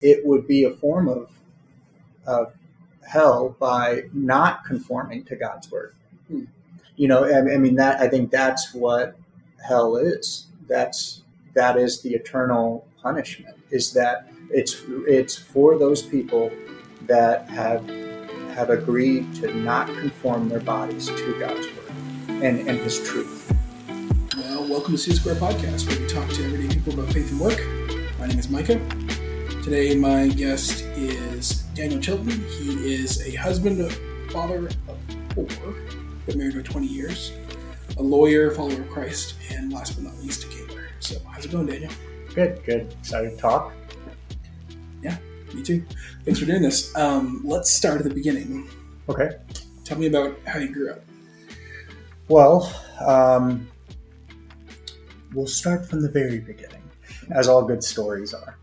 it would be a form of, of hell by not conforming to God's word. Hmm. You know, I, I mean that I think that's what hell is. That's that is the eternal punishment. Is that it's it's for those people that have have agreed to not conform their bodies to God's word and, and His truth. Well, welcome to C Square Podcast, where we talk to everyday people about faith and work. My name is Micah. Today, my guest is Daniel Chilton. He is a husband, a father of four, been married for 20 years, a lawyer, follower of Christ, and last but not least, a gamer. So, how's it going, Daniel? Good, good. Excited to talk. Yeah, me too. Thanks for doing this. Um, let's start at the beginning. Okay. Tell me about how you grew up. Well, um, we'll start from the very beginning, as all good stories are.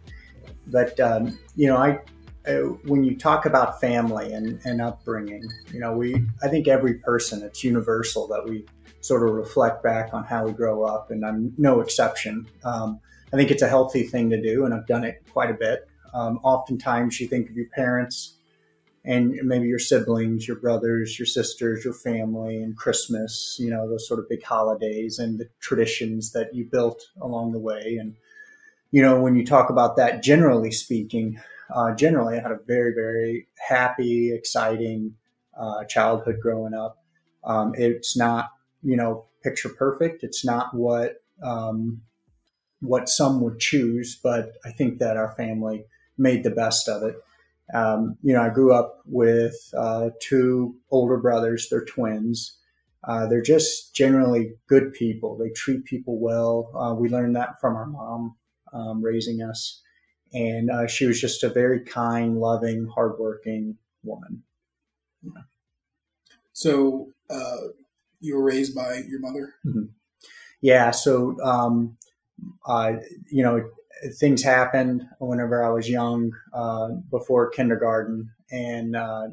But um, you know, I uh, when you talk about family and, and upbringing, you know, we I think every person it's universal that we sort of reflect back on how we grow up, and I'm no exception. Um, I think it's a healthy thing to do, and I've done it quite a bit. Um, oftentimes, you think of your parents and maybe your siblings, your brothers, your sisters, your family, and Christmas, you know, those sort of big holidays and the traditions that you built along the way. And you know, when you talk about that, generally speaking, uh, generally I had a very, very happy, exciting uh, childhood growing up. Um, it's not, you know, picture perfect. It's not what um, what some would choose, but I think that our family made the best of it. Um, you know, I grew up with uh, two older brothers. They're twins. Uh, they're just generally good people. They treat people well. Uh, we learned that from our mom um, raising us. And uh, she was just a very kind, loving, hardworking woman. Yeah. So uh, you were raised by your mother? Mm-hmm. Yeah. So, um, uh, you know, things happened whenever I was young, uh, before kindergarten. And, uh,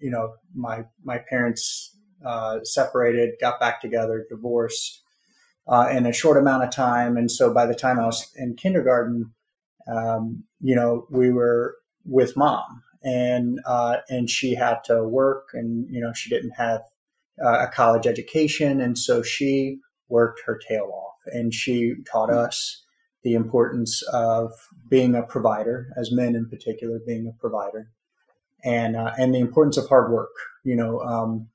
you know, my, my parents uh, separated, got back together, divorced uh, in a short amount of time. And so by the time I was in kindergarten, um, you know, we were with mom and, uh, and she had to work and, you know, she didn't have uh, a college education. And so she worked her tail off and she taught us the importance of being a provider, as men in particular, being a provider, and uh, and the importance of hard work. You know, um,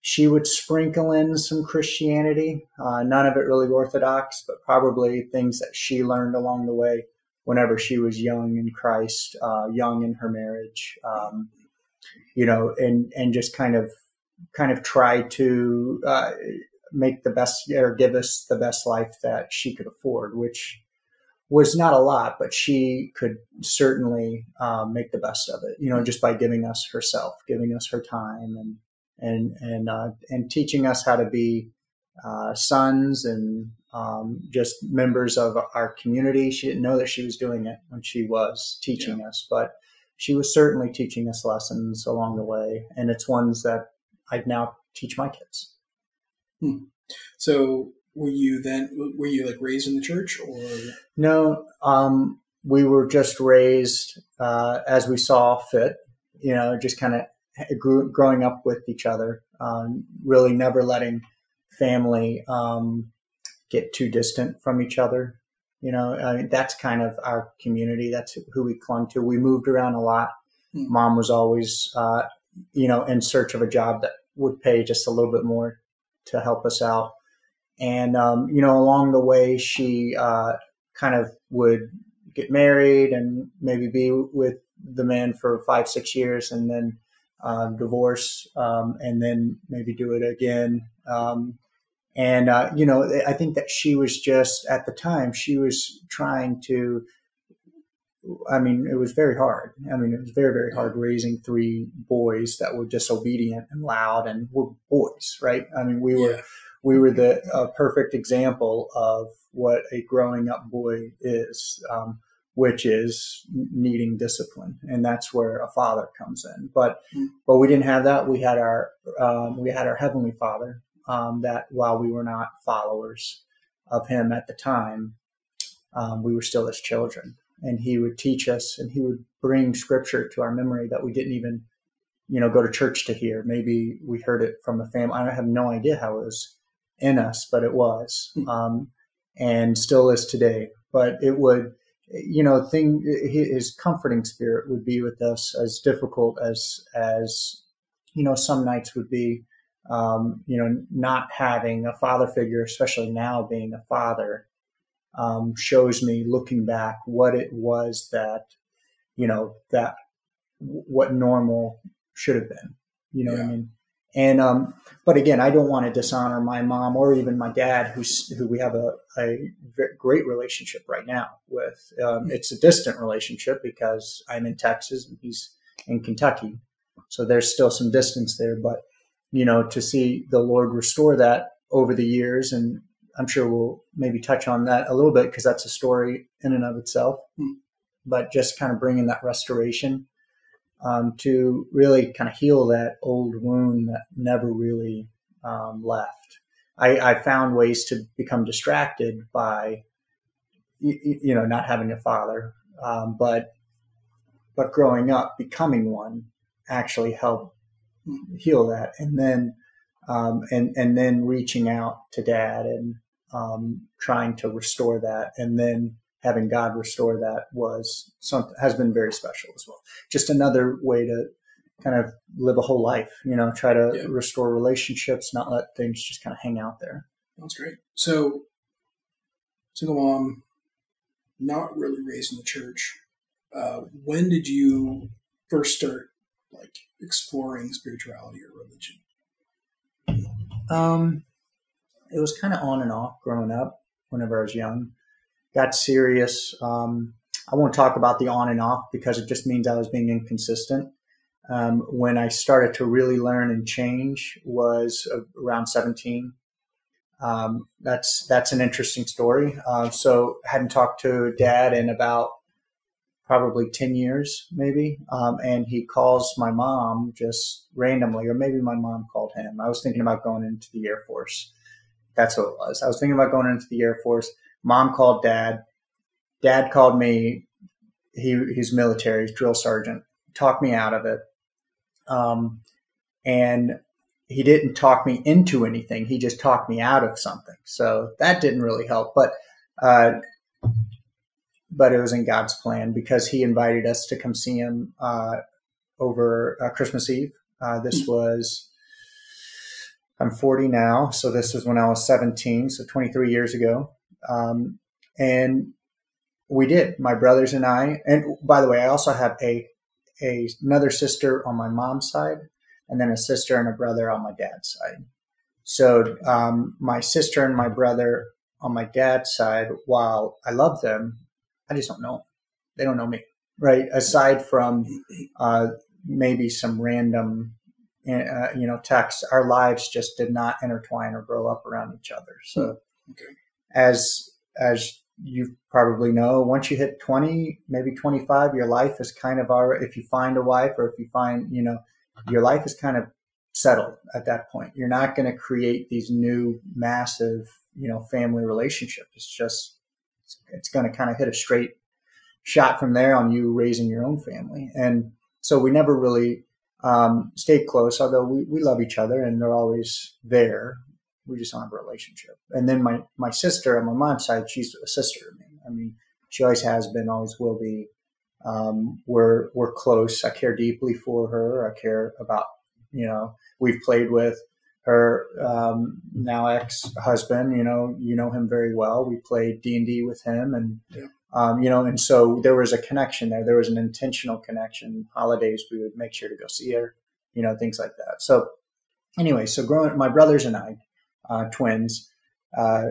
she would sprinkle in some Christianity, uh, none of it really orthodox, but probably things that she learned along the way whenever she was young in Christ, uh, young in her marriage, um, you know, and and just kind of kind of try to uh, make the best or give us the best life that she could afford, which was not a lot, but she could certainly um, make the best of it, you know, just by giving us herself, giving us her time and and and uh, and teaching us how to be uh, sons and um, just members of our community. She didn't know that she was doing it when she was teaching yeah. us, but she was certainly teaching us lessons along the way, and it's ones that I now teach my kids. Hmm. So, were you then were you like raised in the church or no? Um, we were just raised uh, as we saw fit. You know, just kind of grew, growing up with each other, um, really never letting family um, get too distant from each other. You know, I mean, that's kind of our community. That's who we clung to. We moved around a lot. Mm. Mom was always, uh, you know, in search of a job that would pay just a little bit more to help us out. And, um, you know, along the way, she uh, kind of would get married and maybe be with the man for five, six years and then um, divorce, um, and then maybe do it again. Um, and uh, you know, I think that she was just at the time she was trying to. I mean, it was very hard. I mean, it was very, very hard raising three boys that were disobedient and loud and were boys, right? I mean, we were, yeah. we were the uh, perfect example of what a growing up boy is. Um, which is needing discipline, and that's where a father comes in. But mm-hmm. but we didn't have that. We had our um, we had our heavenly Father. Um, that while we were not followers of Him at the time, um, we were still His children, and he would teach us and he would bring scripture to our memory that we didn't even, you know, go to church to hear. Maybe we heard it from a family. I have no idea how it was in us, but it was, hmm. um, and still is today. But it would, you know, thing his comforting spirit would be with us as difficult as as you know some nights would be. Um, you know, not having a father figure, especially now being a father, um, shows me looking back what it was that, you know, that what normal should have been. You know yeah. what I mean? And um, but again, I don't want to dishonor my mom or even my dad, who's who we have a, a great relationship right now with. Um, it's a distant relationship because I'm in Texas and he's in Kentucky, so there's still some distance there. But you know, to see the Lord restore that over the years and I'm sure we'll maybe touch on that a little bit because that's a story in and of itself. Mm. But just kind of bringing that restoration um, to really kind of heal that old wound that never really um, left. I, I, found ways to become distracted by, you, you know, not having a father, um, but but growing up, becoming one actually helped heal that, and then um, and and then reaching out to dad and um, trying to restore that, and then having God restore that was something has been very special as well. Just another way to kind of live a whole life, you know, try to yeah. restore relationships, not let things just kind of hang out there. That's great. So, single mom, not really raised in the church. Uh, when did you first start like exploring spirituality or religion? Um, it was kind of on and off growing up whenever I was young. Got serious. Um, I won't talk about the on and off because it just means I was being inconsistent. Um, when I started to really learn and change was around 17. Um, that's that's an interesting story. Uh, so hadn't talked to dad in about probably 10 years maybe um, and he calls my mom just randomly or maybe my mom called him i was thinking about going into the air force that's what it was. I was thinking about going into the Air Force. Mom called dad. Dad called me. He he's military, he's drill sergeant. Talked me out of it. Um, and he didn't talk me into anything. He just talked me out of something. So that didn't really help. But uh, but it was in God's plan because He invited us to come see Him uh, over uh, Christmas Eve. Uh, this hmm. was I'm 40 now, so this was when I was 17, so 23 years ago. Um, and we did, my brothers and I. And by the way, I also have a, a another sister on my mom's side, and then a sister and a brother on my dad's side. So um, my sister and my brother on my dad's side, while I love them, I just don't know them. They don't know me, right? Aside from uh, maybe some random uh, you know, text, our lives just did not intertwine or grow up around each other. So, hmm. okay. As as you probably know, once you hit twenty, maybe twenty five, your life is kind of our. If you find a wife, or if you find, you know, your life is kind of settled at that point. You're not going to create these new massive, you know, family relationships. It's just it's going to kind of hit a straight shot from there on you raising your own family. And so we never really um, stayed close, although we, we love each other and they're always there. We just don't have a relationship. And then my, my sister on my mom's side, she's a sister to me. I mean, she always has been, always will be. Um, we're, we're close. I care deeply for her. I care about, you know, we've played with her, um, now ex-husband, you know, you know him very well. We played D and D with him and, yeah. Um, you know, and so there was a connection there. There was an intentional connection. Holidays, we would make sure to go see her, you know, things like that. So, anyway, so growing, my brothers and I, twins, uh,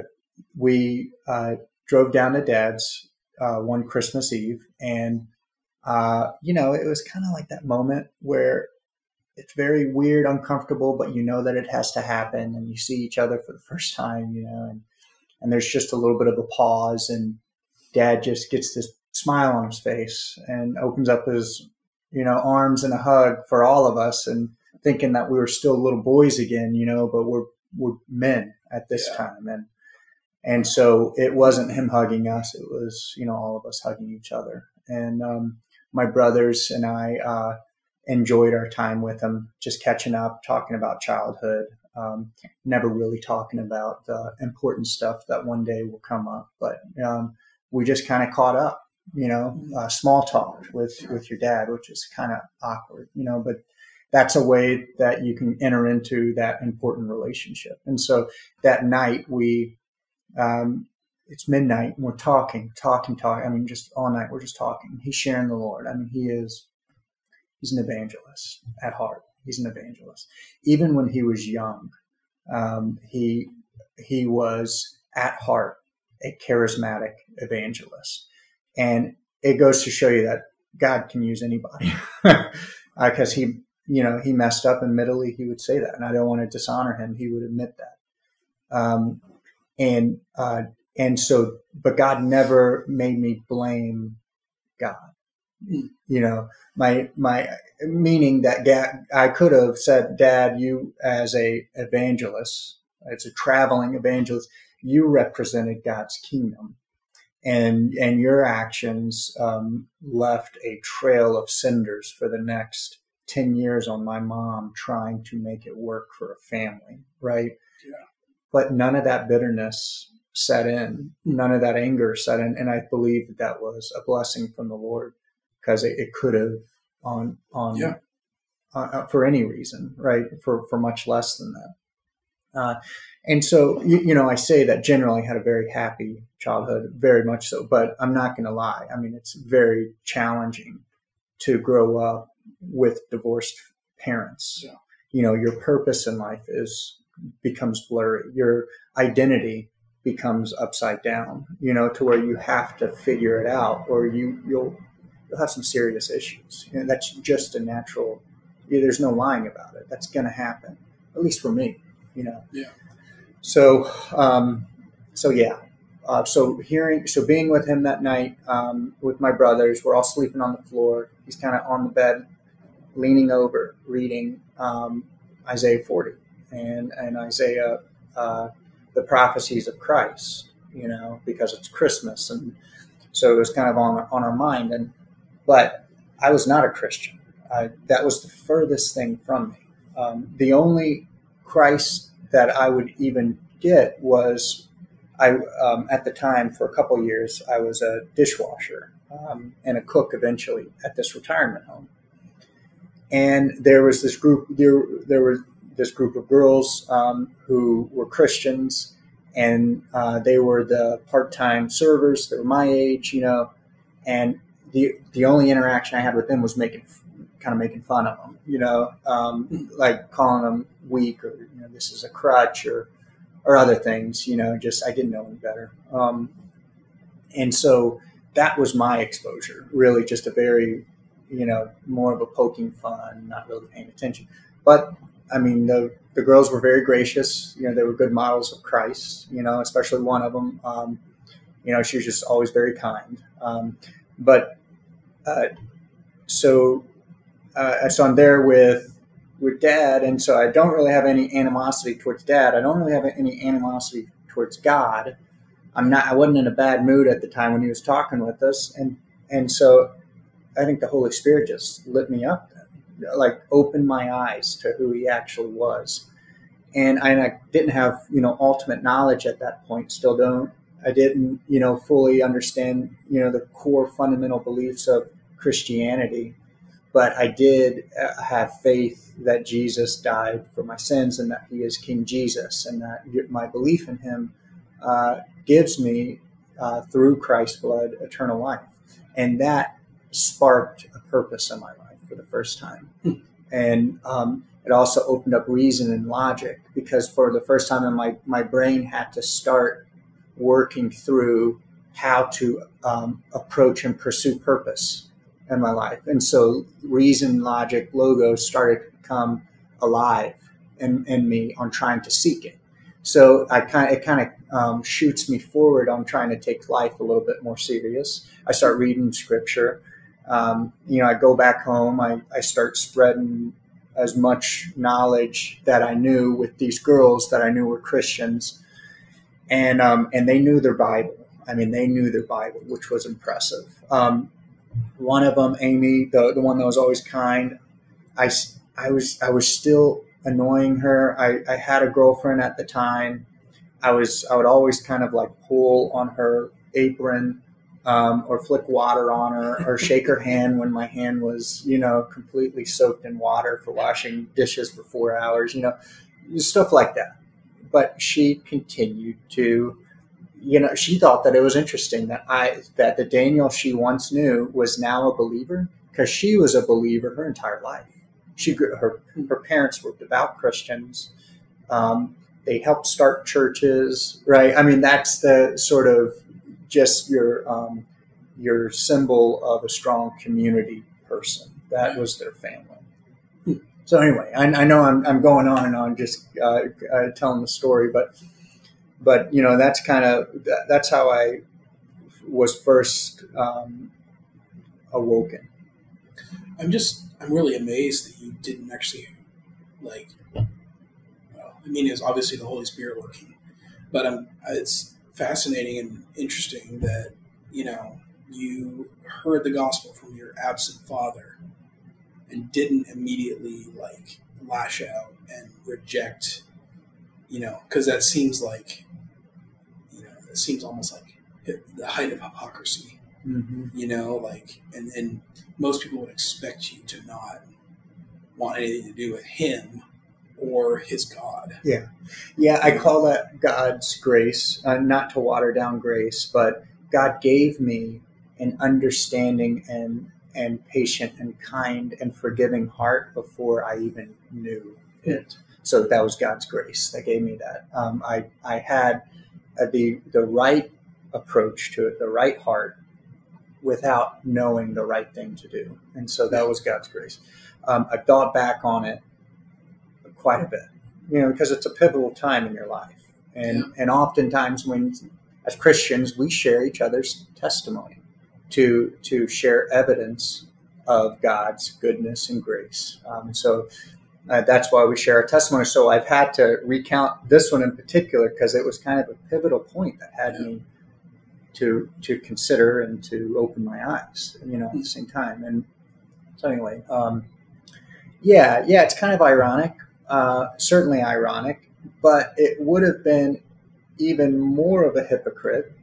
we uh, drove down to Dad's uh, one Christmas Eve, and uh, you know, it was kind of like that moment where it's very weird, uncomfortable, but you know that it has to happen, and you see each other for the first time, you know, and and there's just a little bit of a pause and dad just gets this smile on his face and opens up his, you know, arms and a hug for all of us and thinking that we were still little boys again, you know, but we're, we're men at this yeah. time. And, And so it wasn't him hugging us; it was you know all of us hugging each other. And um, my brothers and I uh, enjoyed our time with him, just catching up, talking about childhood. Um, never really talking about the important stuff that one day will come up, but um, we just kind of caught up you know, uh, small talk with with your dad, which is kind of awkward, you know, but that's a way that you can enter into that important relationship. And so that night we, um, it's midnight and we're talking, talking, talking. I mean, just all night we're just talking. He's sharing the Lord. I mean, he is, he's an evangelist at heart. He's an evangelist. Even when he was young, um, he he was at heart a charismatic evangelist. And it goes to show you that God can use anybody because he, you know, he messed up and admittedly. He would say that, and I don't want to dishonor him. He would admit that. Um, and, uh, and so, but God never made me blame God. You know, my, my, meaning that dad, I could have said, Dad, you as a evangelist, as a traveling evangelist, you represented God's kingdom and and your actions um, left a trail of cinders for the next 10 years on my mom trying to make it work for a family right yeah. but none of that bitterness set in none of that anger set in and i believe that that was a blessing from the lord because it, it could have on on yeah. uh, for any reason right for for much less than that uh, and so, you, you, know, I say that generally had a very happy childhood, very much so, but I'm not going to lie. I mean, it's very challenging to grow up with divorced parents. Yeah. You know, your purpose in life is becomes blurry. Your identity becomes upside down, you know, to where you have to figure it out or you, you'll, you'll have some serious issues. You know, that's just a natural, there's no lying about it. That's going to happen, at least for me you know. Yeah. So, um, so yeah. Uh, so hearing, so being with him that night um, with my brothers, we're all sleeping on the floor. He's kind of on the bed, leaning over, reading um, Isaiah 40 and and Isaiah, uh, the prophecies of Christ. You know, because it's Christmas, and so it was kind of on on our mind. And but I was not a Christian. I, that was the furthest thing from me. Um, the only Christ that I would even get was I um, at the time for a couple years I was a dishwasher um, and a cook eventually at this retirement home, and there was this group there there was this group of girls um, who were Christians and uh, they were the part-time servers. They were my age, you know, and the the only interaction I had with them was making kind of making fun of them, you know, um, like calling them weak or you know this is a crutch or or other things. You know, just I didn't know any better. Um, and so that was my exposure. Really, just a very you know more of a poking fun, not really paying attention. But I mean, the the girls were very gracious. You know, they were good models of Christ. You know, especially one of them. Um, you know, she was just always very kind. Um, but uh, so uh, so I'm there with with dad, and so I don't really have any animosity towards dad. I don't really have any animosity towards God. I'm not. I wasn't in a bad mood at the time when he was talking with us, and and so I think the Holy Spirit just lit me up, like opened my eyes to who he actually was. And I, and I didn't have you know ultimate knowledge at that point. Still don't. I didn't you know fully understand you know the core fundamental beliefs of Christianity but I did uh, have faith that Jesus died for my sins and that He is King Jesus, and that my belief in Him uh, gives me, uh, through Christ's blood, eternal life. And that sparked a purpose in my life for the first time. Hmm. And um, it also opened up reason and logic because for the first time in my, my brain had to start working through how to um, approach and pursue purpose in my life. And so reason, logic, logos started to come alive in, in me on trying to seek it. So I kind it kind of um, shoots me forward on trying to take life a little bit more serious. I start reading scripture. Um, you know, I go back home. I, I start spreading as much knowledge that I knew with these girls that I knew were Christians. and um, and they knew their Bible. I mean, they knew their Bible, which was impressive. Um, one of them, Amy, the the one that was always kind, I I was I was still annoying her. I, I had a girlfriend at the time. I was I would always kind of like pull on her apron um, or flick water on her or shake her hand when my hand was you know completely soaked in water for washing dishes for four hours. You know, stuff like that. But she continued to you know she thought that it was interesting that I that the Daniel she once knew was now a believer because she was a believer her entire life she her her parents were devout Christians. Um, they helped start churches, right? I mean, that's the sort of just your um, your symbol of a strong community person. That was their family. So anyway, I, I know I'm, I'm going on and on just uh, uh, telling the story, but but you know that's kind of that's how I was first um, awoken. I'm just I'm really amazed that you didn't actually like. Well, I mean, it's obviously the Holy Spirit working, but I'm it's fascinating and interesting that you know you heard the gospel from your absent father and didn't immediately like lash out and reject you know because that seems like you know it seems almost like the height of hypocrisy mm-hmm. you know like and and most people would expect you to not want anything to do with him or his God. Yeah. Yeah, I call that God's grace, uh, not to water down grace, but God gave me an understanding and and patient and kind and forgiving heart before I even knew it. So that was God's grace that gave me that. Um, I I had uh, the the right approach to it, the right heart, without knowing the right thing to do. And so that was God's grace. Um, I thought back on it quite a bit, you know, because it's a pivotal time in your life. And, yeah. and oftentimes when, as Christians, we share each other's testimony to, to share evidence of God's goodness and grace. Um, so uh, that's why we share our testimony. So I've had to recount this one in particular because it was kind of a pivotal point that had yeah. me to to consider and to open my eyes, you know, at the same time. And so anyway, um, yeah, yeah, it's kind of ironic, uh, certainly ironic, but it would have been even more of a hypocrite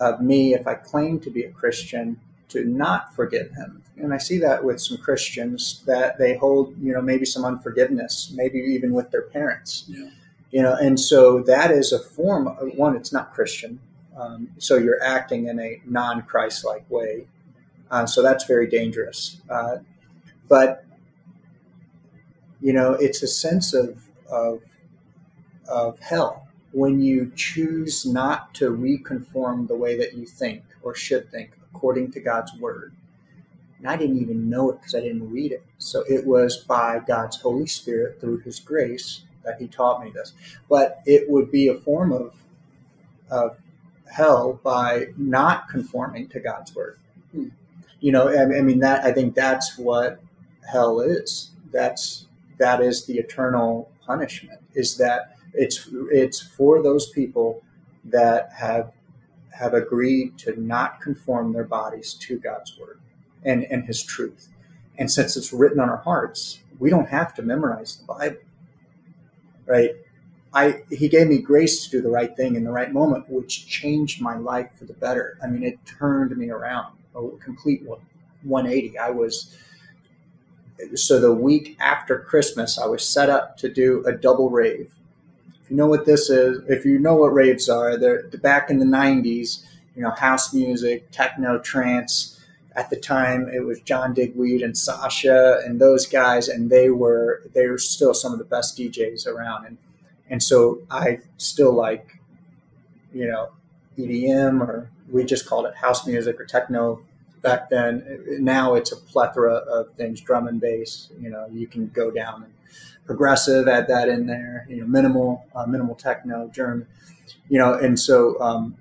of me if I claimed to be a Christian to not forgive him. And I see that with some Christians that they hold, you know, maybe some unforgiveness, maybe even with their parents. Yeah. You know, and so that is a form of one, it's not Christian. Um, so you're acting in a non Christ like way. Uh, so that's very dangerous. Uh, but, you know, it's a sense of, of, of hell when you choose not to reconform the way that you think or should think according to God's word. And I didn't even know it because I didn't read it. So it was by God's Holy Spirit through His grace that He taught me this. But it would be a form of, of hell by not conforming to God's word. Hmm. You know, I, I mean that I think that's what hell is. That's that is the eternal punishment. Is that it's it's for those people that have have agreed to not conform their bodies to God's word and, and his truth. And since it's written on our hearts, we don't have to memorize the Bible. Right? I he gave me grace to do the right thing in the right moment, which changed my life for the better. I mean, it turned me around a complete 180. I was so the week after Christmas, I was set up to do a double rave. If you know what this is, if you know what raves are, they're back in the 90s. You know, house music, techno, trance. At the time, it was John Digweed and Sasha and those guys, and they were they were still some of the best DJs around. And and so I still like, you know, EDM or we just called it house music or techno back then. Now it's a plethora of things, drum and bass. You know, you can go down and progressive, add that in there. You know, minimal, uh, minimal techno, German. You know, and so, um,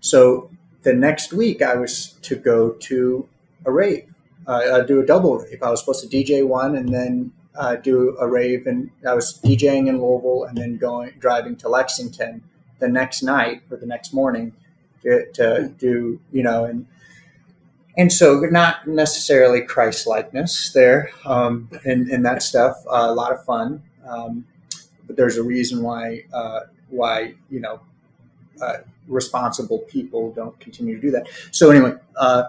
so the next week I was to go to a rave, uh, do a double rave. I was supposed to DJ one and then uh, do a rave, and I was DJing in Louisville and then going driving to Lexington the next night or the next morning to, to do, you know, and and so not necessarily Christ likeness there um, and, and that stuff. Uh, a lot of fun, um, but there's a reason why uh, why you know uh, responsible people don't continue to do that. So anyway, uh,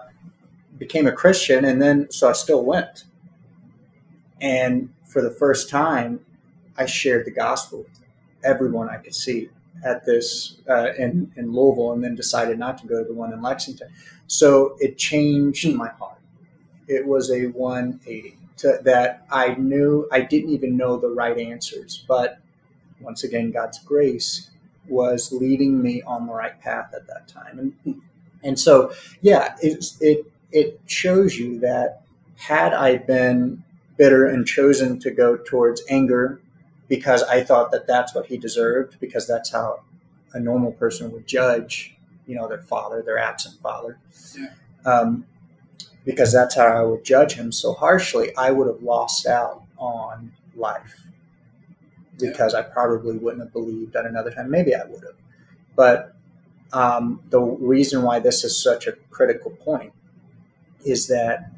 became a Christian, and then so I still went, and for the first time, I shared the gospel with everyone I could see at this uh, in in Louisville, and then decided not to go to the one in Lexington. So it changed my heart. It was a 180 to, that I knew I didn't even know the right answers, but once again, God's grace was leading me on the right path at that time, and and so yeah, it it it shows you that had I been bitter and chosen to go towards anger because I thought that that's what he deserved, because that's how a normal person would judge, you know, their father, their absent father. Yeah. Um, because that's how I would judge him so harshly, I would have lost out on life because yeah. I probably wouldn't have believed at another time. Maybe I would have. But um, the reason why this is such a critical point is that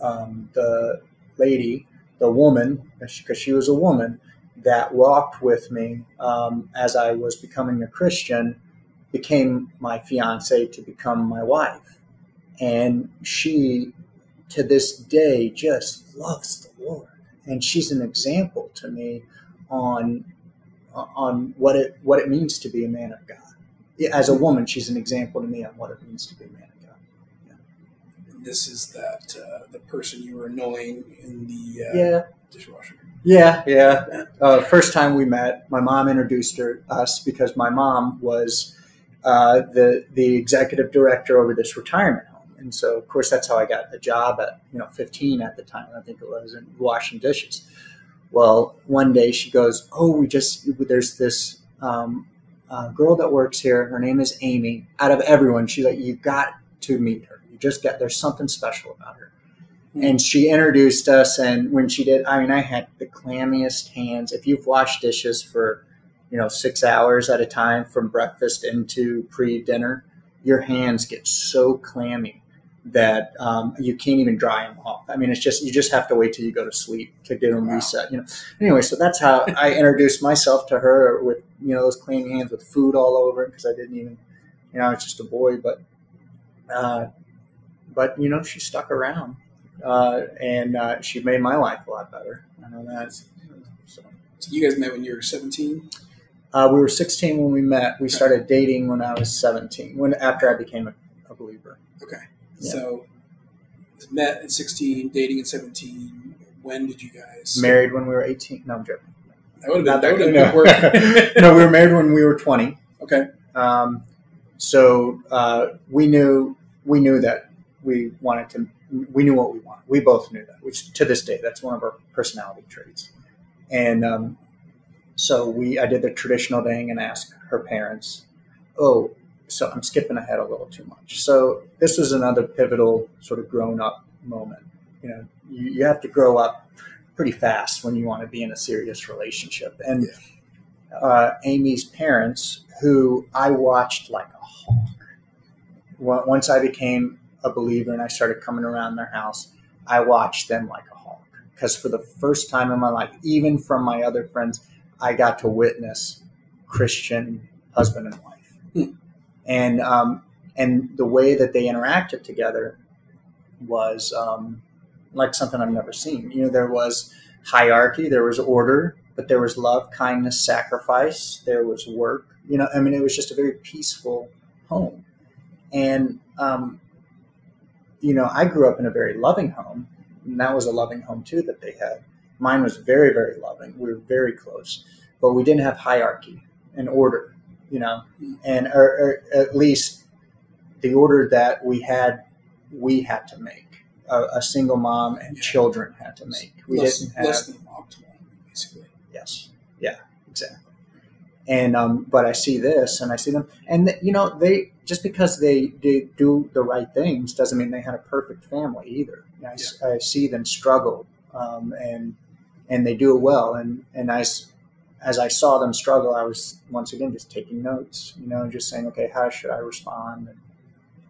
um, the lady, the woman, because she was a woman, that walked with me um, as I was becoming a Christian became my fiance to become my wife. And she, to this day, just loves the Lord. And she's an example to me on on what it what it means to be a man of God. As a woman, she's an example to me on what it means to be a man of God. Yeah. This is that uh, the person you were annoying in the uh, yeah. dishwasher. Yeah, yeah. Uh, first time we met, my mom introduced her us because my mom was uh, the the executive director over this retirement home, and so of course that's how I got a job at you know 15 at the time I think it was in washing dishes. Well, one day she goes, "Oh, we just there's this um, uh, girl that works here. Her name is Amy. Out of everyone, she's like, you got to meet her. You just get there's something special about her." And she introduced us and when she did i mean i had the clammiest hands. If you've washed dishes for you know six hours at a time from breakfast into pre-dinner your hands get so clammy that um, you can't even dry them off. I mean it's just you just have to wait till you go to sleep to get them wow. reset you know. Anyway so that's how i introduced myself to her with you know those clammy hands with food all over it because i didn't even you know i was just a boy but uh, but you know she stuck around uh, and uh, she made my life a lot better. I know that. So. so you guys met when you were 17? Uh, we were 16 when we met. We started dating when I was 17, when after I became a, a believer. Okay. Yeah. So met at 16, dating at 17. When did you guys? Married when we were 18. No, I'm joking. That would have been, that would have no. no, we were married when we were 20. Okay. Um, so uh, we knew we knew that we wanted to we knew what we wanted. We both knew that, which to this day, that's one of our personality traits. And um, so we, I did the traditional thing and asked her parents, "Oh, so I'm skipping ahead a little too much." So this was another pivotal sort of grown up moment. You know, you, you have to grow up pretty fast when you want to be in a serious relationship. And uh, Amy's parents, who I watched like a hawk, once I became a believer and I started coming around their house, I watched them like a hawk. Because for the first time in my life, even from my other friends, I got to witness Christian husband and wife. Hmm. And um, and the way that they interacted together was um, like something I've never seen. You know, there was hierarchy, there was order, but there was love, kindness, sacrifice, there was work. You know, I mean, it was just a very peaceful home. And um, you know, I grew up in a very loving home, and that was a loving home too that they had. Mine was very, very loving. We were very close, but we didn't have hierarchy and order, you know, and or, or at least the order that we had, we had to make. A, a single mom and children had to make. We less, didn't have less than optimal, basically. Yes. Yeah. Exactly. And um, but I see this, and I see them, and you know, they just because they, they do the right things doesn't mean they had a perfect family either. I, yeah. I see them struggle, um, and and they do it well. And and I, as I saw them struggle, I was once again just taking notes, you know, just saying, okay, how should I respond? And,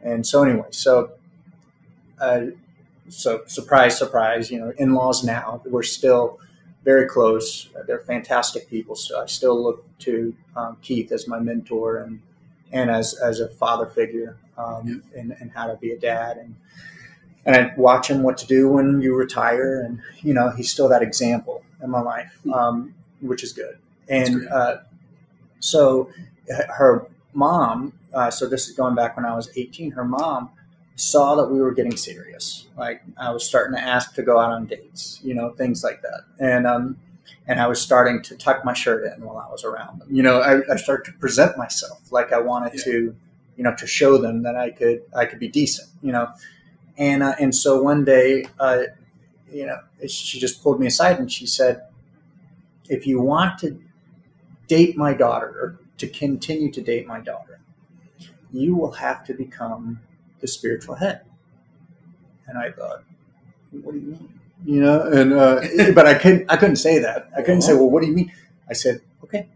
and so anyway, so uh, so surprise, surprise, you know, in-laws now we're still very close. They're fantastic people. So I still look to um, Keith as my mentor and and as as a father figure um, yeah. and, and how to be a dad and and I watch him what to do when you retire and you know he's still that example in my life, hmm. um, which is good. And uh, so her mom, uh, so this is going back when I was 18. Her mom saw that we were getting serious. Like I was starting to ask to go out on dates, you know, things like that. And um, and I was starting to tuck my shirt in while I was around them. You know, I, I started to present myself like I wanted yeah. to, you know, to show them that I could I could be decent. You know, and uh, and so one day, uh, you know, she just pulled me aside and she said, "If you want to date my daughter or to continue to date my daughter, you will have to become the spiritual head. And I thought, what do you mean? You know, and uh, but I couldn't I couldn't say that. I couldn't say, well, what do you mean? I said, okay.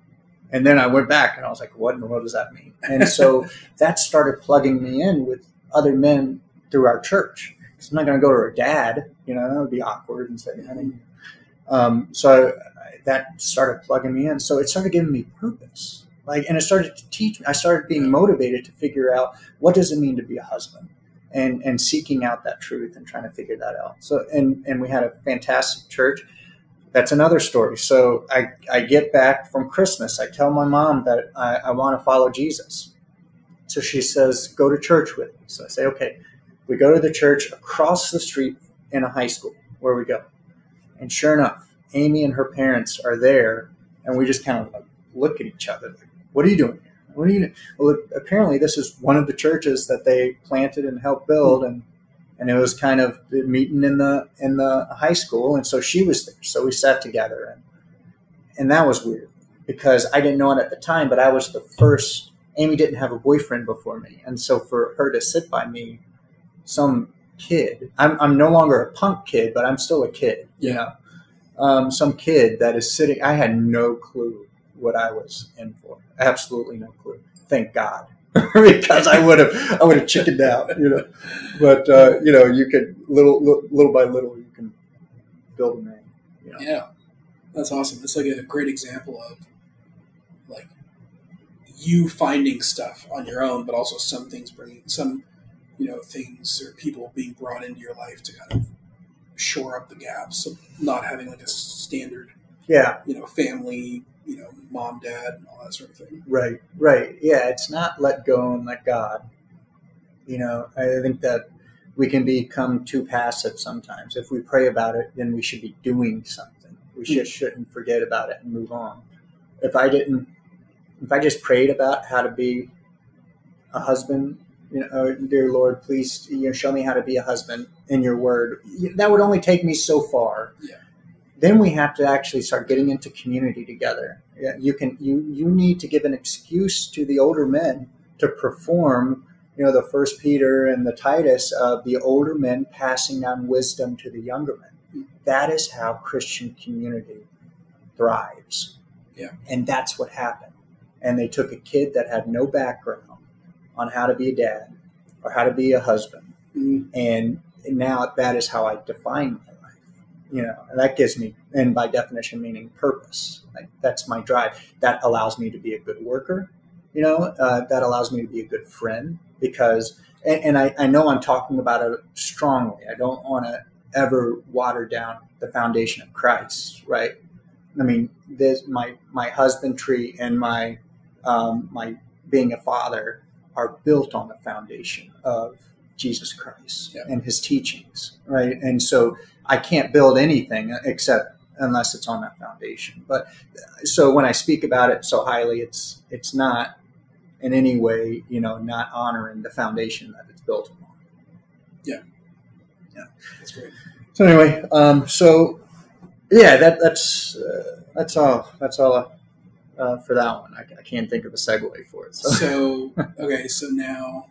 And then I went back and I was like, what in the world does that mean? And so that started plugging me in with other men through our church. Because I'm not going to go to her dad, you know, that would be awkward and say, honey. Um, so that started plugging me in. So it started giving me purpose. Like, and it started to teach me. I started being motivated to figure out what does it mean to be a husband, and and seeking out that truth and trying to figure that out. So, and and we had a fantastic church. That's another story. So I I get back from Christmas. I tell my mom that I, I want to follow Jesus. So she says, "Go to church with me." So I say, "Okay." We go to the church across the street in a high school where we go, and sure enough, Amy and her parents are there, and we just kind of like look at each other like, "What are you doing? What you?" Well, apparently this is one of the churches that they planted and helped build, and and it was kind of meeting in the in the high school, and so she was there. So we sat together, and and that was weird because I didn't know it at the time, but I was the first. Amy didn't have a boyfriend before me, and so for her to sit by me, some kid. I'm, I'm no longer a punk kid, but I'm still a kid. You know, um, some kid that is sitting. I had no clue what I was in for. Absolutely no clue. Thank God, because I would have I would have chickened out. You know, but uh, you know, you could little little by little you can build a man. You know? Yeah, that's awesome. That's like a great example of like you finding stuff on your own, but also some things bringing some you know things or people being brought into your life to kind of shore up the gaps of not having like a standard, yeah, you know, family, you know, mom, dad, and all that sort of thing. Right, right. Yeah, it's not let go and let God. You know, I think that we can become too passive sometimes. If we pray about it, then we should be doing something. We just mm-hmm. shouldn't forget about it and move on. If I didn't, if I just prayed about how to be a husband you know, oh, dear Lord, please, you know, show me how to be a husband in your word. That would only take me so far. Yeah. Then we have to actually start getting into community together. You can you you need to give an excuse to the older men to perform, you know, the first Peter and the Titus of the older men passing down wisdom to the younger men. That is how Christian community thrives. Yeah. And that's what happened. And they took a kid that had no background on how to be a dad or how to be a husband. Mm-hmm. And now that is how I define. You know, and that gives me, and by definition, meaning purpose. Like that's my drive. That allows me to be a good worker. You know, uh, that allows me to be a good friend because, and, and I, I know I'm talking about it strongly. I don't want to ever water down the foundation of Christ, right? I mean, this my my husbandry and my um, my being a father are built on the foundation of Jesus Christ yeah. and his teachings, right? And so I can't build anything except unless it's on that foundation. But so when I speak about it so highly, it's it's not in any way, you know, not honoring the foundation that it's built on. Yeah, yeah, that's great. So anyway, um, so yeah, that that's uh, that's all. That's all uh, for that one. I, I, can't think of a segue for it. So. so, okay, so now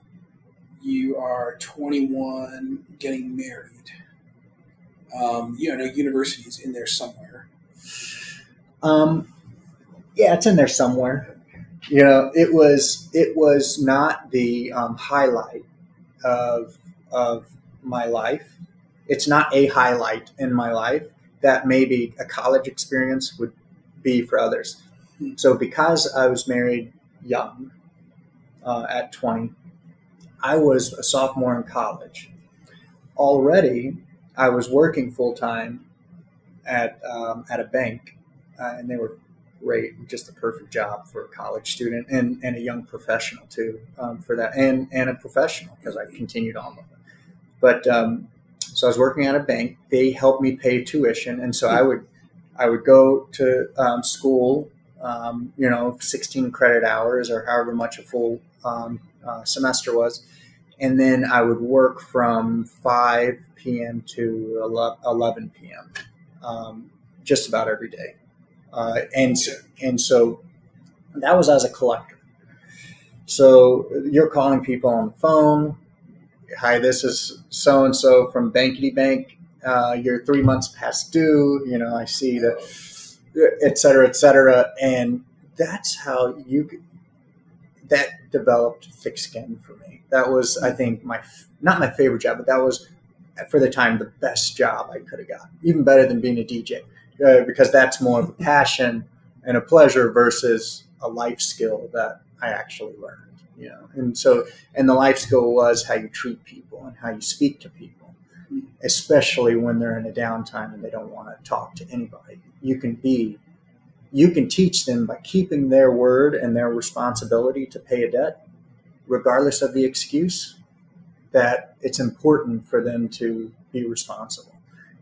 you are 21, getting married. Um, you know, university is in there somewhere. Um, yeah, it's in there somewhere. You know, it was it was not the um, highlight of of my life. It's not a highlight in my life that maybe a college experience would be for others. So because I was married young uh, at 20, I was a sophomore in college. Already, I was working full time at um, at a bank, uh, and they were great, just the perfect job for a college student and, and a young professional too um, for that, and and a professional because I continued on with it. But um, so I was working at a bank. They helped me pay tuition, and so I would I would go to um, school, um, you know, 16 credit hours or however much a full um, uh, semester was, and then I would work from 5 p.m. to 11 p.m. Um, just about every day, uh, and and so that was as a collector. So you're calling people on the phone hi, this is so and so from Bankity Bank. Uh, you're three months past due. You know, I see that, et cetera, et cetera. And that's how you, that developed thick skin for me. That was, I think, my, not my favorite job, but that was, for the time, the best job I could have got. Even better than being a DJ, uh, because that's more of a passion and a pleasure versus a life skill that I actually learned you know and so and the life skill was how you treat people and how you speak to people especially when they're in a downtime and they don't want to talk to anybody you can be you can teach them by keeping their word and their responsibility to pay a debt regardless of the excuse that it's important for them to be responsible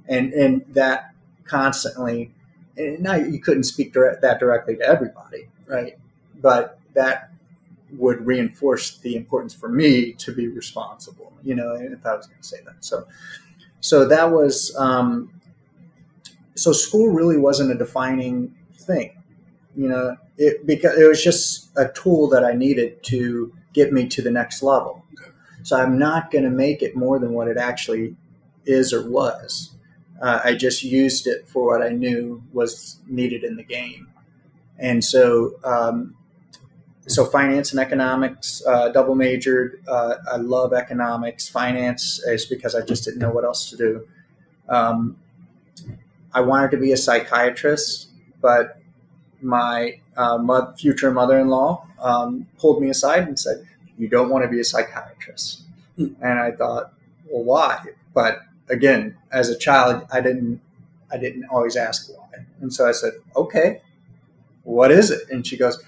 and and that constantly and now you couldn't speak direct, that directly to everybody right but that would reinforce the importance for me to be responsible. You know, if I was going to say that. So, so that was um, so school really wasn't a defining thing. You know, it because it was just a tool that I needed to get me to the next level. So I'm not going to make it more than what it actually is or was. Uh, I just used it for what I knew was needed in the game. And so um, so finance and economics, uh, double majored. Uh, I love economics. Finance is because I just didn't know what else to do. Um, I wanted to be a psychiatrist, but my uh, future mother-in-law um, pulled me aside and said, "You don't want to be a psychiatrist." Hmm. And I thought, "Well, why?" But again, as a child, I didn't I didn't always ask why, and so I said, "Okay, what is it?" And she goes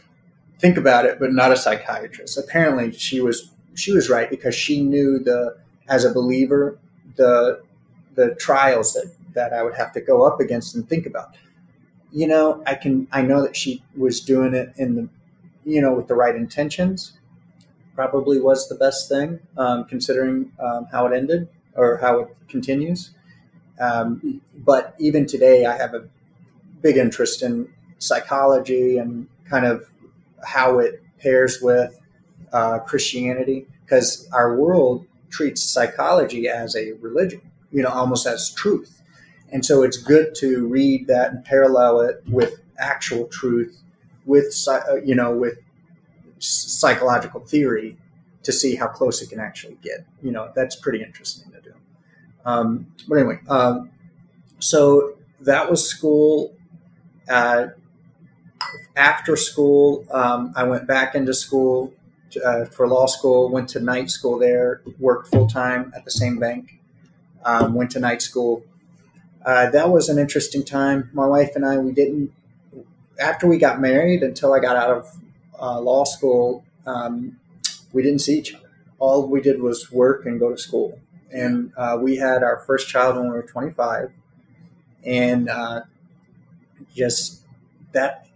think about it, but not a psychiatrist. Apparently, she was she was right because she knew the as a believer the the trials that that I would have to go up against and think about. You know, I can I know that she was doing it in the you know with the right intentions. Probably was the best thing um, considering um, how it ended or how it continues. Um, but even today, I have a big interest in psychology and kind of how it pairs with uh, Christianity, because our world treats psychology as a religion, you know, almost as truth. And so it's good to read that and parallel it with actual truth, with uh, you know, with psychological theory to see how close it can actually get. You know, that's pretty interesting to do. Um, but anyway, um, so that was school. Uh, after school, um, I went back into school uh, for law school, went to night school there, worked full time at the same bank, um, went to night school. Uh, that was an interesting time. My wife and I, we didn't, after we got married until I got out of uh, law school, um, we didn't see each other. All we did was work and go to school. And uh, we had our first child when we were 25. And uh, just that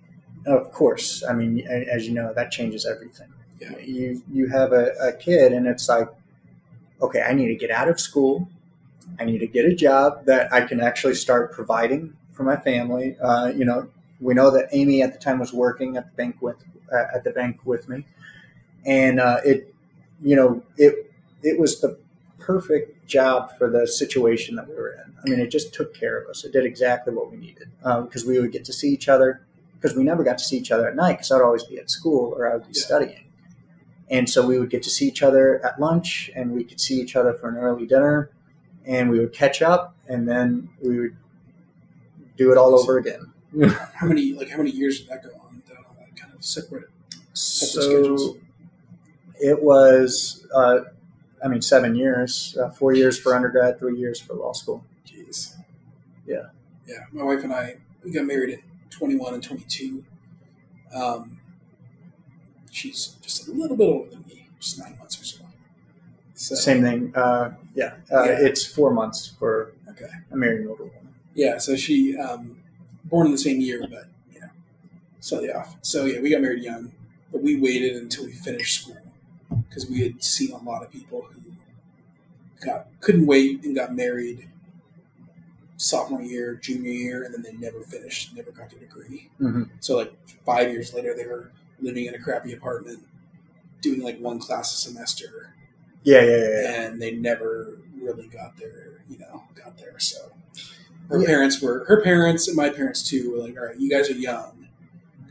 of course. I mean, as you know, that changes everything. Yeah. You you have a, a kid, and it's like, okay, I need to get out of school. I need to get a job that I can actually start providing for my family. Uh, you know, we know that Amy at the time was working at the bank with at the bank with me, and uh, it, you know, it it was the perfect job for the situation that we were in. I mean, it just took care of us. It did exactly what we needed because um, we would get to see each other because we never got to see each other at night because I'd always be at school or I would be Yeah. studying. And so we would get to see each other at lunch and we could see each other for an early dinner and we would catch up and then we would do it all over again. How many like how many years did that go on? Though, like kind of separate. So schedules. it was, uh, I mean, seven years, uh, four years for undergrad, three years for law school. Jeez. Yeah. Yeah. My wife and I we got married at 21 and 22. Um, she's just a little bit older than me, just nine months or so. So Same thing. Uh, yeah, uh, Yeah. it's four months for Okay. a married older woman. Yeah. So she um, born in the same year, but slightly off. So yeah, we got married young, but we waited until we finished school because we had seen a lot of people who got couldn't wait and got married sophomore year, junior year, and then they never finished, never got their degree. Mhm. So like five years later, they were living in a crappy apartment, doing like one class a semester, Yeah, yeah, yeah. yeah. and they never really got there, you know, got there. So her Yeah. parents were her parents and my parents too were like, all right, you guys are young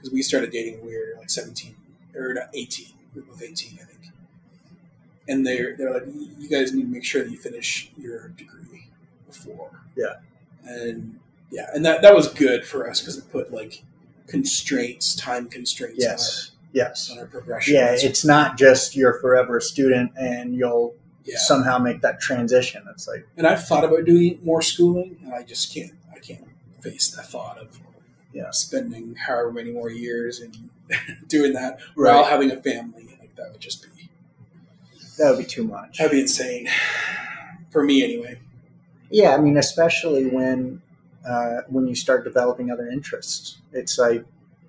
because we started dating when we were like seventeen or eighteen. We were both eighteen, I think. And they're they're like, you guys need to make sure that you finish your degree before. Yeah. And yeah, and that that was good for us because it put like constraints, time constraints Yes, yes. on, our, on our progression. Yeah, it's not just you're forever a student and you'll yeah. somehow make that transition. It's like, and I've thought about doing more schooling, and I just can't. I can't face the thought of Yeah. spending however many more years and doing that while having a family. Like that would just be that would be too much. that'd be insane for me anyway. Yeah, I mean, especially when uh, when you start developing other interests, it's like,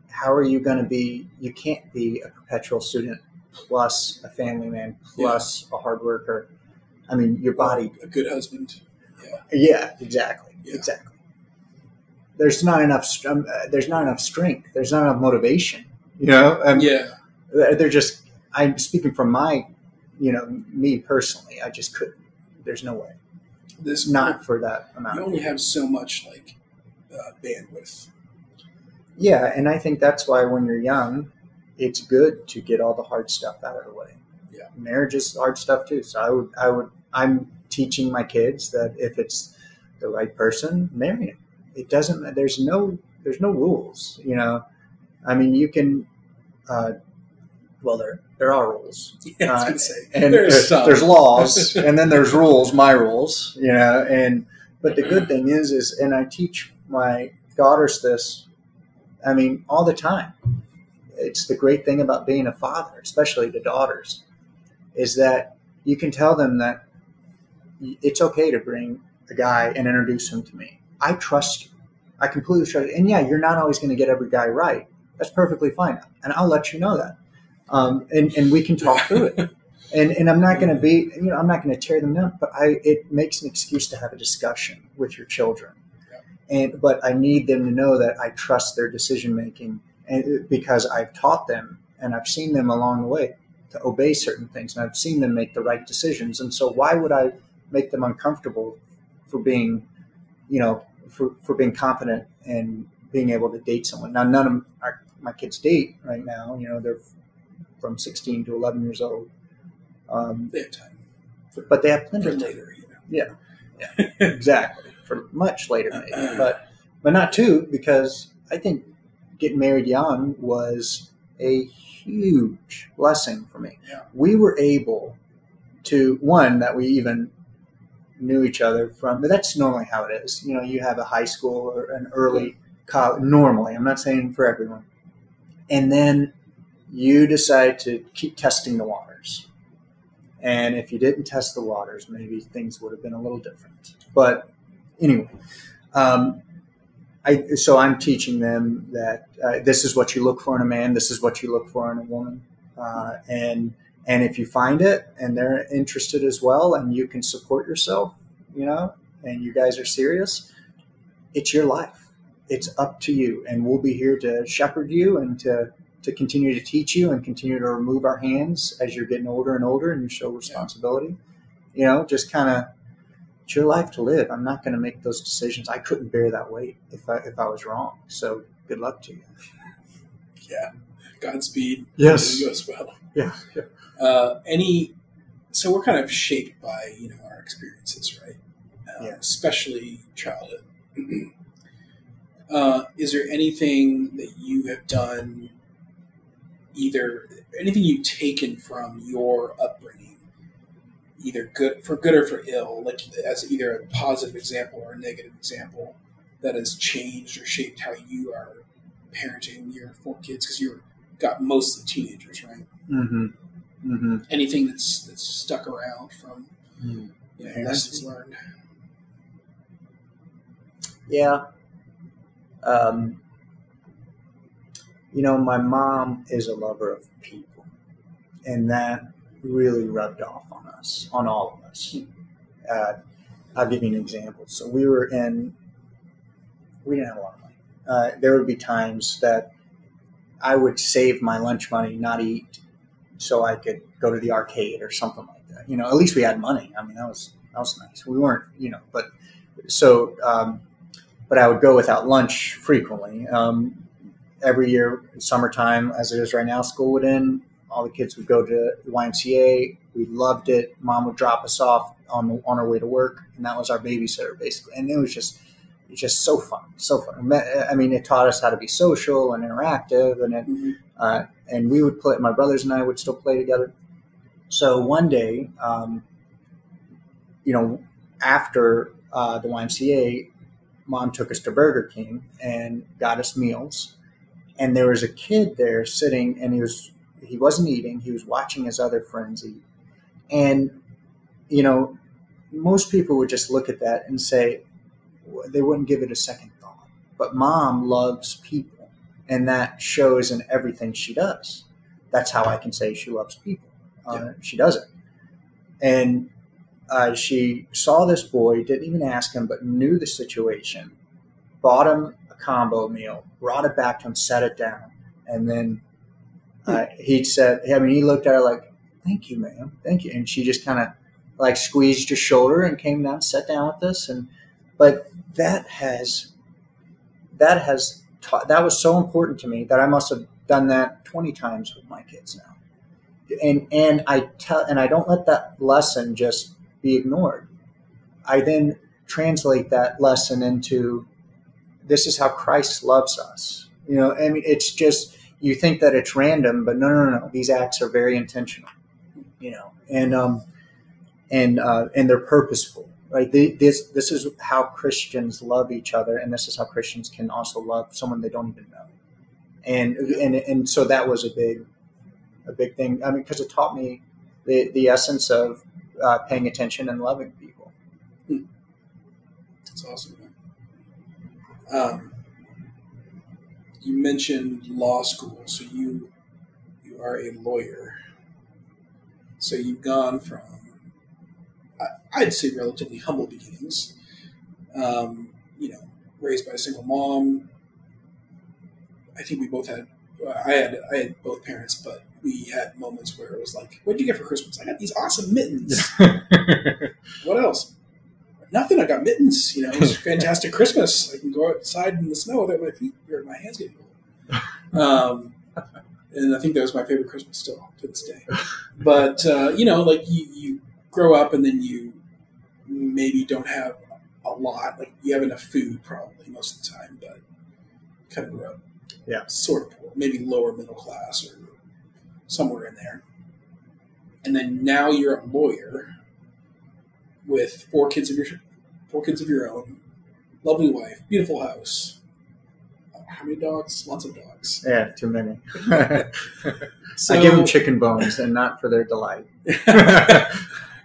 how are you going to be? You can't be a perpetual student plus a family man plus a hard worker. I mean, your body. a good husband. Yeah, exactly, Yeah. exactly. There's not enough. Um, uh, there's not enough strength. There's not enough motivation. You know, um, Yeah, they're they're just. I'm speaking from my, you know, me personally. I just couldn't. There's no way. this Not for that amount. You only have so much like uh, bandwidth. Yeah, and I think that's why when you're young, it's good to get all the hard stuff out of the way. Yeah. marriage is hard stuff too. So I would, I would, I'm teaching my kids that if it's the right person, marry him. It doesn't. There's no, there's no rules. You know, I mean, you can. Uh, well, there there are rules, Yeah, Uh, say and there's there's, some. there's laws, and then there's rules, my rules, you know. And but the good thing is, is and I teach my daughters this. I mean, all the time. It's the great thing about being a father, especially the daughters, is that you can tell them that it's okay to bring a guy and introduce him to me. I trust you. I completely trust you. And yeah, you're not always going to get every guy right. That's perfectly fine, and I'll let you know that. Um, and and we can talk through it and and I'm not going to be you know I'm not going to tear them down, but I it makes an excuse to have a discussion with your children, and but I need them to know that I trust their decision making, and because I've taught them and I've seen them along the way to obey certain things, and I've seen them make the right decisions, and so why would I make them uncomfortable for being, you know, for for being confident and being able to date someone? Now none of our, my kids date right now, you know, they're from 16 to 11 years old. Um, they have time but they have plenty of later. You know. yeah Exactly. For much later, maybe. But, but not too, because I think getting married young was a huge blessing for me. Yeah. We were able to, one, that we even knew each other from, but that's normally how it is. You know, you have a high school or an early college, normally, I'm not saying for everyone. And then you decide to keep testing the waters. And if you didn't test the waters, maybe things would have been a little different. But anyway, um, I, so I'm teaching them that uh, this is what you look for in a man, this is what you look for in a woman, uh, and and if you find it and they're interested as well, and you can support yourself, you know, and you guys are serious, it's your life. It's up to you, and we'll be here to shepherd you and to to continue to teach you and continue to remove our hands as you're getting older and older and you show responsibility. You know, just kind of it's your life to live. I'm not going to make those decisions. I couldn't bear that weight if I if I was wrong. So good luck to you. yeah. Godspeed. Yes. It goes well. Yeah. Uh, any, so we're kind of shaped by you know our experiences, right? Um, Yeah. Especially childhood. uh, is there anything that you have done, either anything you've taken from your upbringing, either good for good or for ill, like as either a positive example or a negative example, that has changed or shaped how you are parenting your four kids? Because you've got mostly teenagers, right? Mm-hmm. Mm-hmm. anything that's that's stuck around from Mm. you know, lessons learned. Yeah. Um, you know, my mom is a lover of people, and that really rubbed off on us, on all of us. Uh, I'll give you an example. So we were in, we didn't have a lot of money. Uh, there would be times that I would save my lunch money, not eat, so I could go to the arcade or something like that. You know, at least we had money. I mean, that was that was nice. We weren't, you know, but so. Um, but I would go without lunch frequently. Um, every year, summertime, as it is right now, school would end. All the kids would go to YMCA. We loved it. Mom would drop us off on on our way to work, and that was our babysitter basically. And it was just it was just so fun, so fun. I mean, it taught us how to be social and interactive, and it, uh, and we would play. My brothers and I would still play together. So one day, um, you know, after uh, the YMCA, mom took us to Burger King and got us meals. And there was a kid there sitting, and he was he wasn't eating. He was watching his other friends eat. And you know, most people would just look at that and say they wouldn't give it a second thought. But mom loves people, and that shows in everything she does. That's how I can say she loves people. Uh, She does it, and uh, she saw this boy, didn't even ask him, but knew the situation, bought him a combo meal, brought it back to him, set it down, and then uh, he said, I mean, he looked at her like, "Thank you, ma'am, thank you," and she just kind of like squeezed his shoulder and came down, sat down with us, and but that has that has taught, that was so important to me that I must have done that twenty times with my kids now, and and I tell and I don't let that lesson just be ignored. I then translate that lesson into this is how Christ loves us. You know, I mean, it's just you think that it's random, but no, no, no, no. These acts are very intentional. You know, and um, and uh, and they're purposeful. Right? This this is how Christians love each other, and this is how Christians can also love someone they don't even know. And and and so that was a big a big thing. I mean, because it taught me the the essence of uh, paying attention and loving people. That's awesome. Um, you mentioned law school, so you you are a lawyer. So you've gone from I'd say relatively humble beginnings. Um, you know, raised by a single mom. I think we both had. I had I had both parents, but we had moments where it was like, "What did you get for Christmas?" I got these awesome mittens. what else? Nothing. I got mittens. You know, it was a fantastic Christmas. I can go outside in the snow without my feet or my hands getting cold. Um, and I think that was my favorite Christmas still to this day. But uh, you know, like you, you grow up and then you maybe don't have a lot. Like you have enough food probably most of the time, but kind of grew up, Yeah. sort of poor, maybe lower middle class or somewhere in there. And then now you're a lawyer with four kids of your four kids of your own, lovely wife, beautiful house. How many dogs? Lots of dogs. Yeah, too many. So, I give them chicken bones, and not for their delight.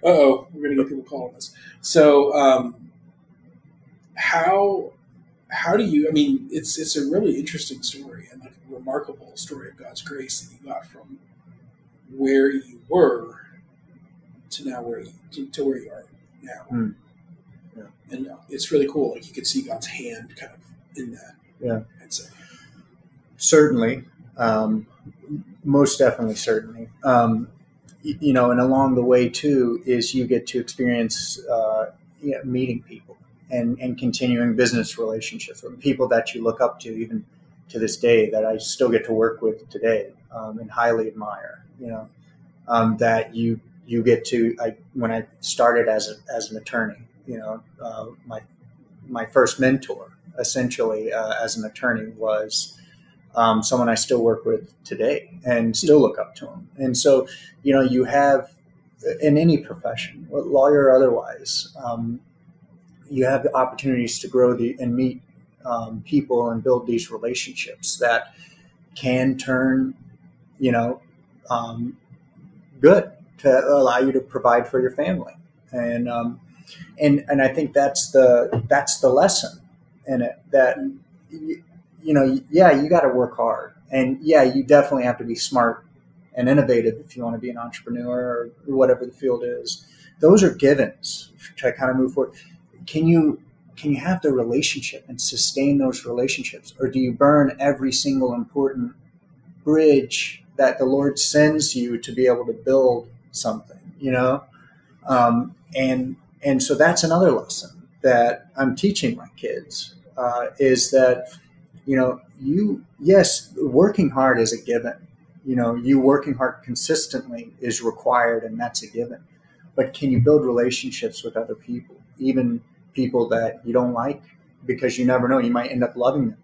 oh, we're gonna get people calling us. So, um, how how do you? I mean, it's it's a really interesting story and like a remarkable story of God's grace that you got from where you were to now where you to, to where you are now. Mm. Yeah. And uh, it's really cool. Like you can see God's hand kind of in that. Yeah. So, Certainly, um, most definitely, certainly. Um, you know, and along the way too is you get to experience uh, you know, meeting people and and continuing business relationships with people that you look up to, even to this day that I still get to work with today um, and highly admire. You know, um, that you you get to. I when I started as a, as an attorney, you know, uh, my my first mentor essentially uh, as an attorney was um, someone I still work with today and still look up to him. And so, you know, you have in any profession, lawyer or otherwise, um, you have the opportunities to grow the and meet um, people and build these relationships that can turn, you know, um, good to allow you to provide for your family. And um, and and I think that's the that's the lesson in it that you, know yeah you got to work hard and yeah you definitely have to be smart and innovative if you want to be an entrepreneur or whatever the field is. Those are givens to kind of move forward. Can you can you have the relationship and sustain those relationships, or do you burn every single important bridge that the Lord sends you to be able to build something? You know, um, and and so that's another lesson that I'm teaching my kids uh, is that you know you yes working hard is a given. You know you working hard consistently is required and that's a given. But can you build relationships with other people even people that you don't like because you never know you might end up loving them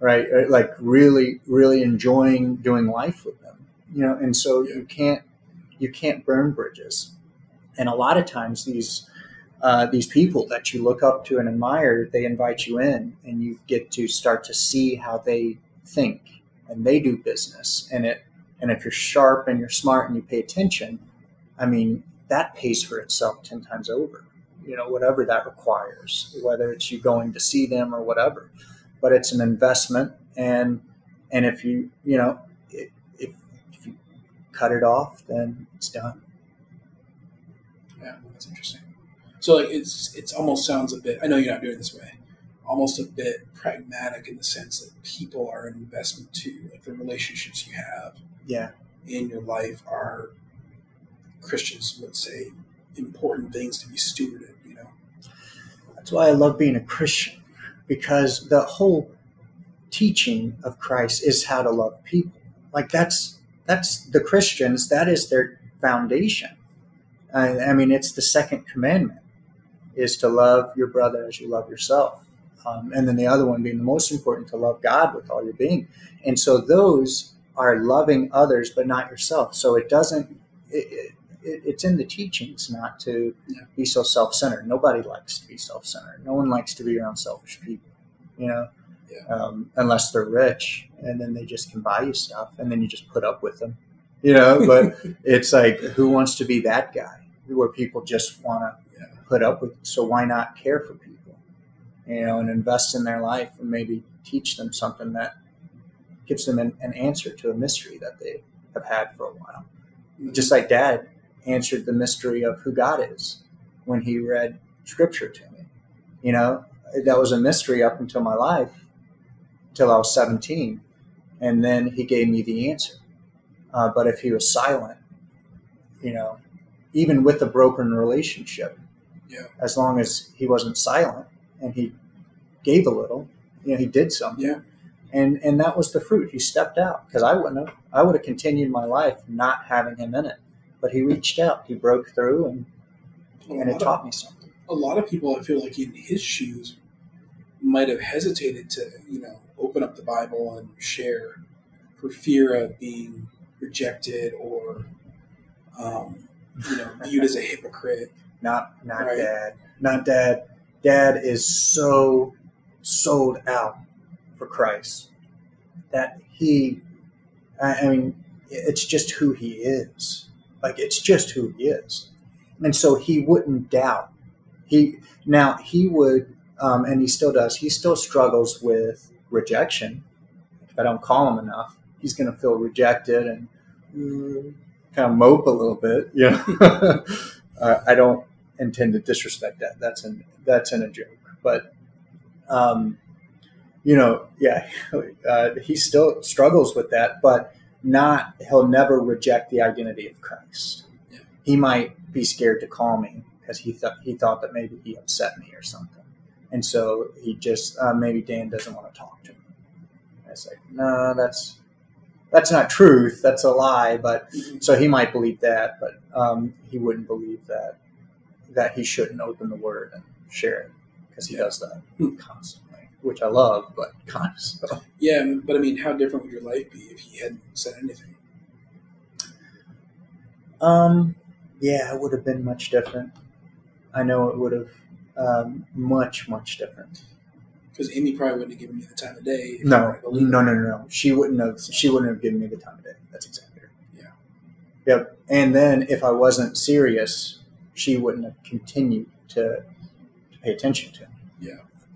right? Uh, like really really enjoying doing life with them you know? And so you can't you can't burn bridges. And a lot of times these uh, these people that you look up to and admire, they invite you in, and you get to start to see how they think and they do business. And it, and if you're sharp and you're smart and you pay attention, I mean, that pays for itself ten times over. You know, whatever that requires, whether it's you going to see them or whatever. But it's an investment, and and if you you know if, if you cut it off, then it's done. Yeah, that's interesting. So like it's it's almost sounds a bit. I know you're not doing it this way. Almost a bit pragmatic in the sense that people are an investment too. Like the relationships you have, yeah, in your life are Christians would say important things to be stewarded. You know, that's why I love being a Christian because the whole teaching of Christ is how to love people. Like that's that's the Christians. That is their foundation. I, I mean, it's the second commandment is to love your brother as you love yourself. Um, and then the other one being the most important to love God with all your being. And so those are loving others, but not yourself. So it doesn't, it, it, it's in the teachings not to be so self centered. Nobody likes to be self centered. No one likes to be around selfish people, you know, yeah. um, unless they're rich and then they just can buy you stuff and then you just put up with them, you know. But it's like, who wants to be that guy where people just want to put up with. So why not care for people, you know, and invest in their life and maybe teach them something that gives them an, an answer to a mystery that they have had for a while. Just like Dad answered the mystery of who God is when he read Scripture to me. You know, that was a mystery up until my life, till I was 17. And then he gave me the answer. Uh, but if he was silent, you know, even with a broken relationship, yeah. As long as he wasn't silent and he gave a little, you know, he did something. Yeah. And and that was the fruit. He stepped out because I wouldn't have. I would have continued my life not having him in it. But he reached out. He broke through, and and it taught of, me something. A lot of people, I feel like, in his shoes, might have hesitated to, you know, open up the Bible and share for fear of being rejected or, um, you know, viewed as a hypocrite not not right. dad, not dad. Dad is so sold out for Christ that he, I mean, it's just who he is. Like it's just who he is, and so he wouldn't doubt. He now he would, um, and he still does. He still struggles with rejection. If I don't call him enough, he's going to feel rejected and mm, kind of mope a little bit. Yeah, uh, I don't intend to disrespect that. That's in that's in a joke, but um, you know, yeah, uh, he still struggles with that, but not he'll never reject the identity of Christ. Yeah. He might be scared to call me because he thought he thought that maybe he upset me or something, and so he just uh, maybe Dan doesn't want to talk to me, I say, no, that's that's not truth. That's a lie. But Mhm. so he might believe that, but um, he wouldn't believe that that he shouldn't open the word and share it because he Yeah. does that Hmm. constantly, which I love, but constantly. Yeah, but I mean, how different would your life be if he hadn't said anything? Um, yeah, it would have been much different. I know it would have um, much much different. Because Amy probably wouldn't have given me the time of day. No, weren't a believer. no, no, no, no. She wouldn't have. She wouldn't have given me the time of day. That's exactly right. Yeah. Yep. And then if I wasn't serious, she wouldn't have continued to, to pay attention to me. Yeah.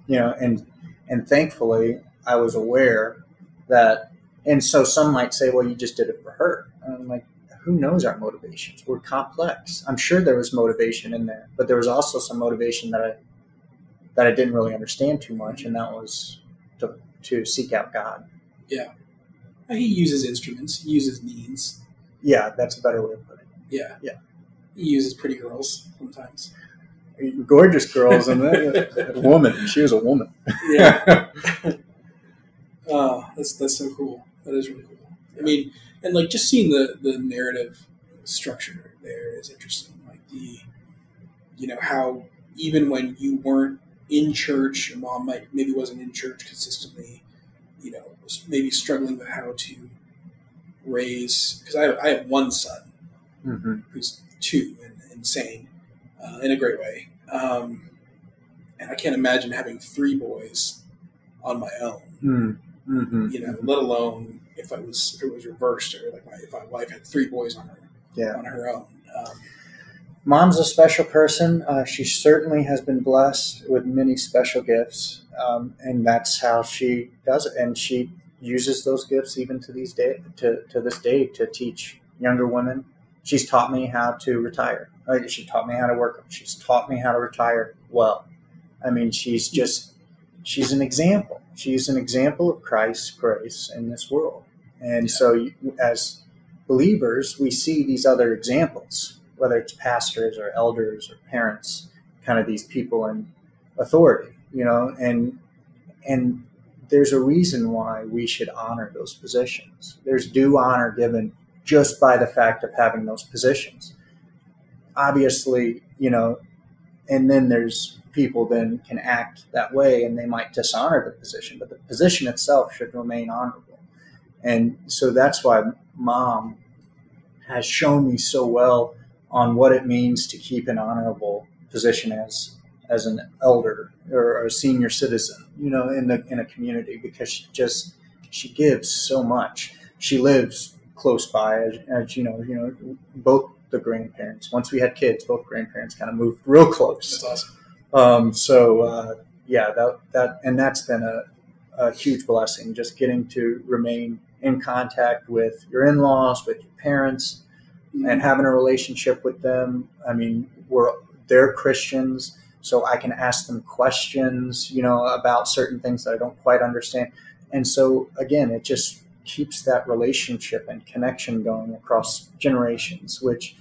You know, and and thankfully I was aware that. And so some might say, "Well, you just did it for her." And I'm like, who knows our motivations? We're complex. I'm sure there was motivation in there, but there was also some motivation that I that I didn't really understand too much, and that was to to seek out God. Yeah. Uh, he uses instruments. He uses means. Yeah, that's a better way of putting it. Yeah. Yeah. He uses pretty girls sometimes. Gorgeous girls, and then a woman. She was a woman. Yeah. Oh, that's that's so cool. That is really cool. I mean, and like just seeing the the narrative structure there is interesting. Like the, you know, how even when you weren't in church, your mom might maybe wasn't in church consistently. You know, was maybe struggling with how to raise because I have, I have one son hmm who's two and insane uh, in a great way. Um, and I can't imagine having three boys on my own. Mm-hmm. You know, let alone if I was if it was reversed or like my if my wife had three boys on her Yeah. on her own. Um, Mom's a special person. Uh, she certainly has been blessed with many special gifts, um, and that's how she does it. And she uses those gifts even to these day to, to this day to teach younger women. She's taught me how to retire. She taught me how to work. She's taught me how to retire well. I mean, she's just she's an example. She's an example of Christ's grace in this world. And Yeah. so, as believers, we see these other examples, whether it's pastors or elders or parents, kind of these people in authority, you know, and and there's a reason why we should honor those positions. There's due honor given just by the fact of having those positions. Obviously, you know, and then there's people then can act that way and they might dishonor the position, but the position itself should remain honorable. And so that's why mom has shown me so well on what it means to keep an honorable position as as an elder or a senior citizen, you know, in the in a community because she just she gives so much. She lives close by, as, as you know, you know, both the grandparents. Once we had kids, both grandparents kind of moved real close. that's awesome. Um, so uh, yeah, that that and that's been a, a huge blessing. Just getting to remain in contact with your in-laws, with your parents, and having a relationship with them. I mean, we're they're Christians, so I can ask them questions, you know, about certain things that I don't quite understand. And so again, it just keeps that relationship and connection going across generations. Which,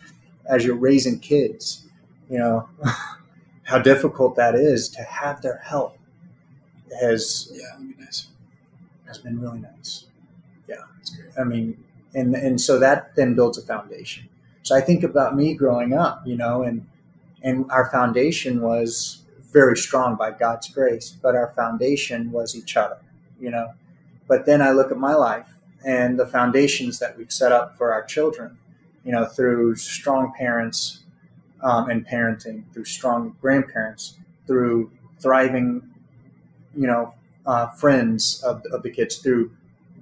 as you're raising kids, you know. how difficult that is to have their help has yeah, be nice. has been really nice. Great. I mean, and and so that then builds a foundation. So I think about me growing up, you know, and and our foundation was very strong by God's grace, but our foundation was each other, you know. But then I look at my life and the foundations that we've set up for our children, you know, through strong parents um, and parenting, through strong grandparents, through thriving, you know, uh, friends of, of the kids, through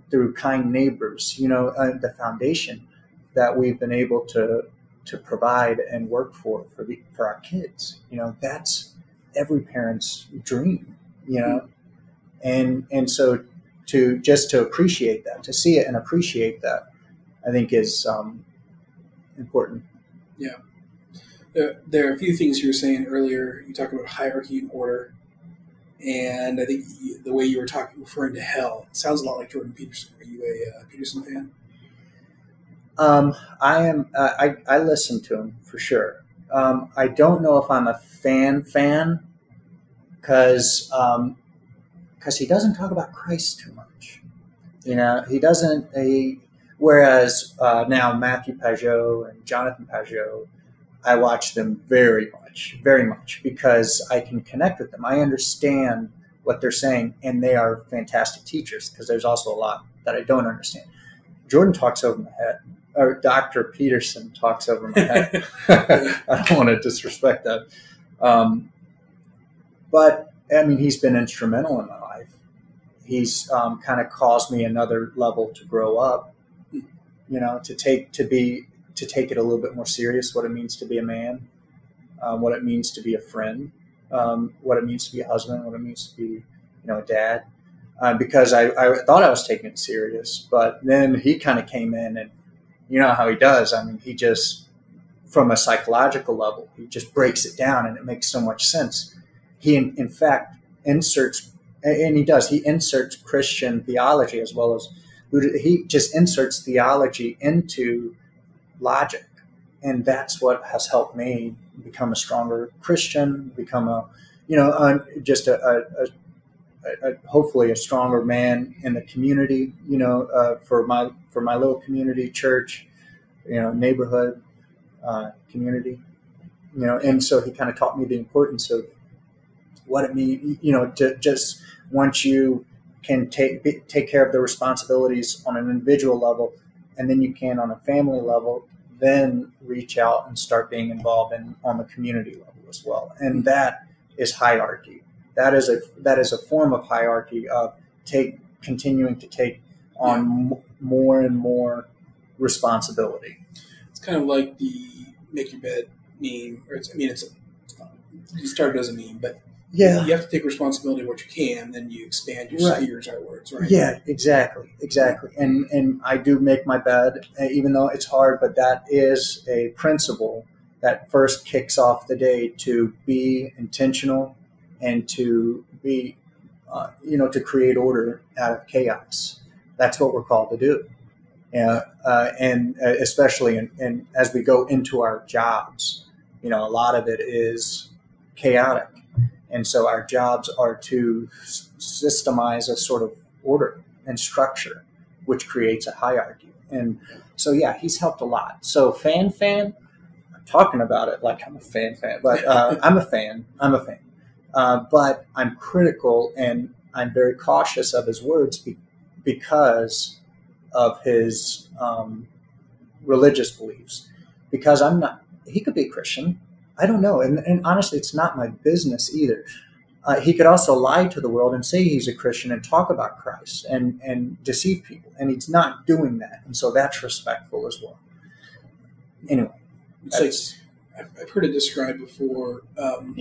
through kind neighbors, you know, uh, the foundation that we've been able to to provide and work for for the for our kids. You know, that's every parent's dream. You know, and and so to just to appreciate that, to see it and appreciate that, I think is um, important. Yeah. There, there are a few things you were saying earlier. You talked about hierarchy and order, and I think the way you were talking, referring to hell, sounds a lot like Jordan Peterson. Are you a uh, Peterson fan? Um, I am. Uh, I I listen to him for sure. Um, I don't know if I'm a fan fan because because he doesn't talk about Christ too much. You know, he doesn't. He whereas uh, now Matthew Pageau and Jonathan Pageau, I watch them very much, very much because I can connect with them. I understand what they're saying, and they are fantastic teachers because there's also a lot that I don't understand. Jordan talks over my head, or Dr. Peterson talks over my head. I don't want to disrespect that. Um, but I mean, he's been instrumental in my life. He's um, kind of caused me another level to grow up, you know, to take to be to take it a little bit more serious. What it means to be a man, um, what it means to be a friend, um, what it means to be a husband, what it means to be, you know, a dad. Uh, because I, I thought I was taking it serious, but then he kind of came in and you know how he does. I mean, he just from a psychological level, he just breaks it down and it makes so much sense. He, in, in fact, inserts, and he does, he inserts Christian theology as well as he just inserts theology into logic. And that's what has helped me become a stronger Christian, become a, you know, uh, just a, a, a, a, hopefully a stronger man in the community, you know, uh, for my, for my little community church, you know, neighborhood, uh, community, you know, and so he kind of taught me the importance of what it means, you know, to just once you can take take care of the responsibilities on an individual level, and then you can on a family level, then reach out and start being involved in on the community level as well, and that is hierarchy. That is a that is a form of hierarchy of take continuing to take on m- more and more responsibility. It's kind of like the make your bed meme, or it's, I mean, it's a, you started as a meme, but yeah, you have to take responsibility what you can, then you expand your right. spheres outwards, right? Yeah, exactly, exactly. And and I do make my bed, uh, even though it's hard, but that is a principle that first kicks off the day to be intentional and to be, uh, you know, to create order out of chaos. That's what we're called to do. Yeah, uh, and uh, especially in, in, as we go into our jobs, you know, a lot of it is chaotic, and so our jobs are to systemize a sort of order and structure, which creates a hierarchy. And so, yeah, he's helped a lot. So, fan fan, I'm talking about it like I'm a fan fan, but uh, I'm a fan. I'm a fan, uh, but I'm critical and I'm very cautious of his words be- because of his um, religious beliefs because I'm not, he could be a Christian. I don't know. And, and honestly, it's not my business either. Uh, he could also lie to the world and say he's a Christian and talk about Christ and, and deceive people. And he's not doing that. And so that's respectful as well. Anyway. It's like, I've heard it described before um,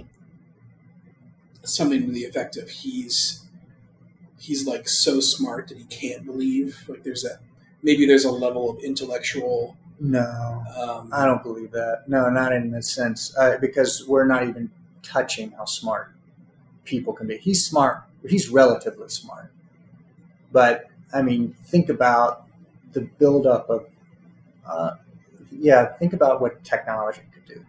something to the effect of he's he's like so smart that he can't believe. Like there's a maybe there's a level of intellectual. No, um, I don't believe that. No, not in the sense uh, because we're not even touching how smart people can be. He's smart. He's relatively smart, but I mean, think about the buildup of. Uh, yeah, think about what technology could do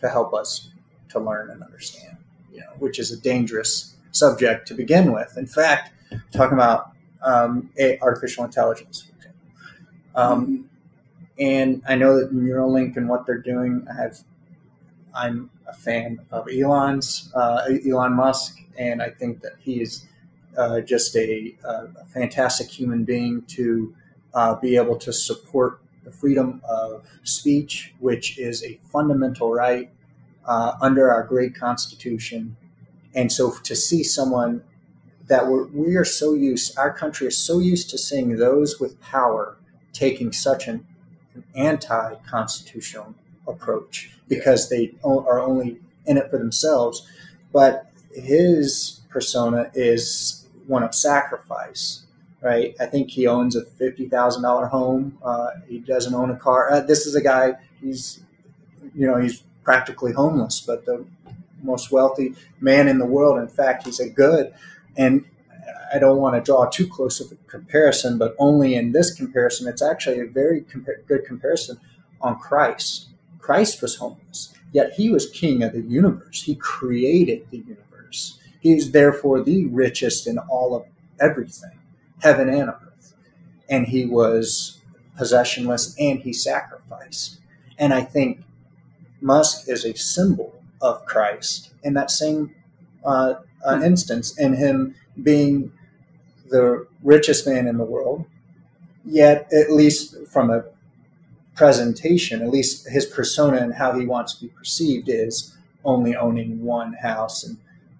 to help us to learn and understand. You know, which is a dangerous subject to begin with. In fact, talking about um, artificial intelligence. Um, and I know that Neuralink and what they're doing, I have, I'm a fan of Elon's, uh, Elon Musk, and I think that he is uh, just a, a, fantastic human being to uh, be able to support the freedom of speech, which is a fundamental right uh, under our great Constitution. And so to see someone that we're, we are so used, our country is so used to seeing those with power taking such an, an anti constitutional approach because they are only in it for themselves. But his persona is one of sacrifice, right? I think he owns a $50,000 home. Uh, he doesn't own a car. Uh, this is a guy, he's, you know, he's practically homeless, but the most wealthy man in the world. In fact, he's a good. And I don't want to draw too close of a comparison, but only in this comparison, it's actually a very compa- good comparison on Christ. Christ was homeless, yet he was king of the universe. He created the universe. He's therefore the richest in all of everything, heaven and earth. and he was possessionless and he sacrificed. And I think Musk is a symbol of Christ in that same uh, uh, instance, in him being the richest man in the world, yet, at least from a presentation, at least his persona and how he wants to be perceived is only owning one house and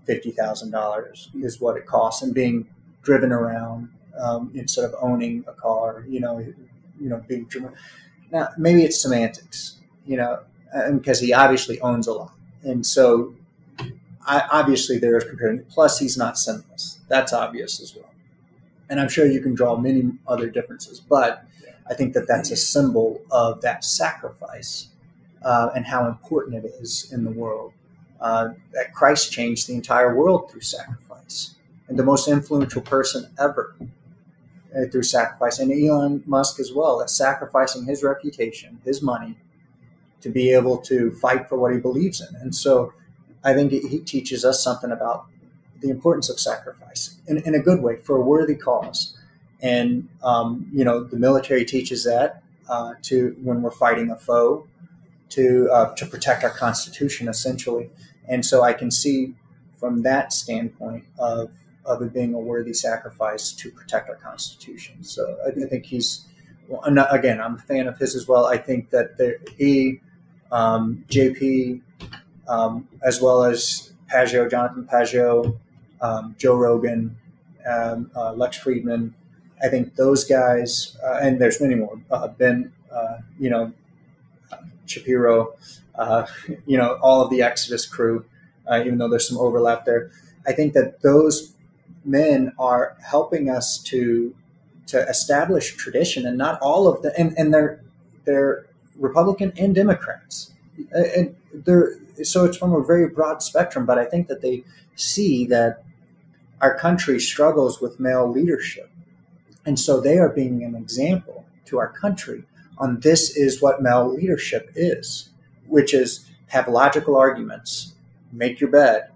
fifty thousand dollars is what it costs, and being driven around um, instead of owning a car. You know, you know, being driven. Now maybe it's semantics, you know, because he obviously owns a lot, and so I, obviously there's comparing. Plus, he's not sinless. That's obvious as well, and I'm sure you can draw many other differences, but I think that that's a symbol of that sacrifice uh, and how important it is in the world. Uh, that Christ changed the entire world through sacrifice, and the most influential person ever uh, through sacrifice, and Elon Musk as well, that sacrificing his reputation, his money, to be able to fight for what he believes in. And so, I think he teaches us something about the importance of sacrifice in, in a good way for a worthy cause. And um, you know, the military teaches that uh, to when we're fighting a foe, to uh, to protect our constitution essentially. And so I can see from that standpoint of of it being a worthy sacrifice to protect our constitution. So I, I think he's again I'm a fan of his as well. I think that there, he um, JP um, as well as Pageau, Jonathan Pageau, um, Joe Rogan, um, uh, Lex Fridman. I think those guys, uh, and there's many more. Uh, ben, uh, you know, Shapiro, uh, you know, all of the Exodus crew, uh, even though there's some overlap there. I think that those men are helping us to to establish tradition, and not all of the and, and they're they're Republican and Democrats, and so it's from a very broad spectrum. But I think that they see that our country struggles with male leadership, and so they are being an example to our country on this is what male leadership is, which is have logical arguments, make your bed.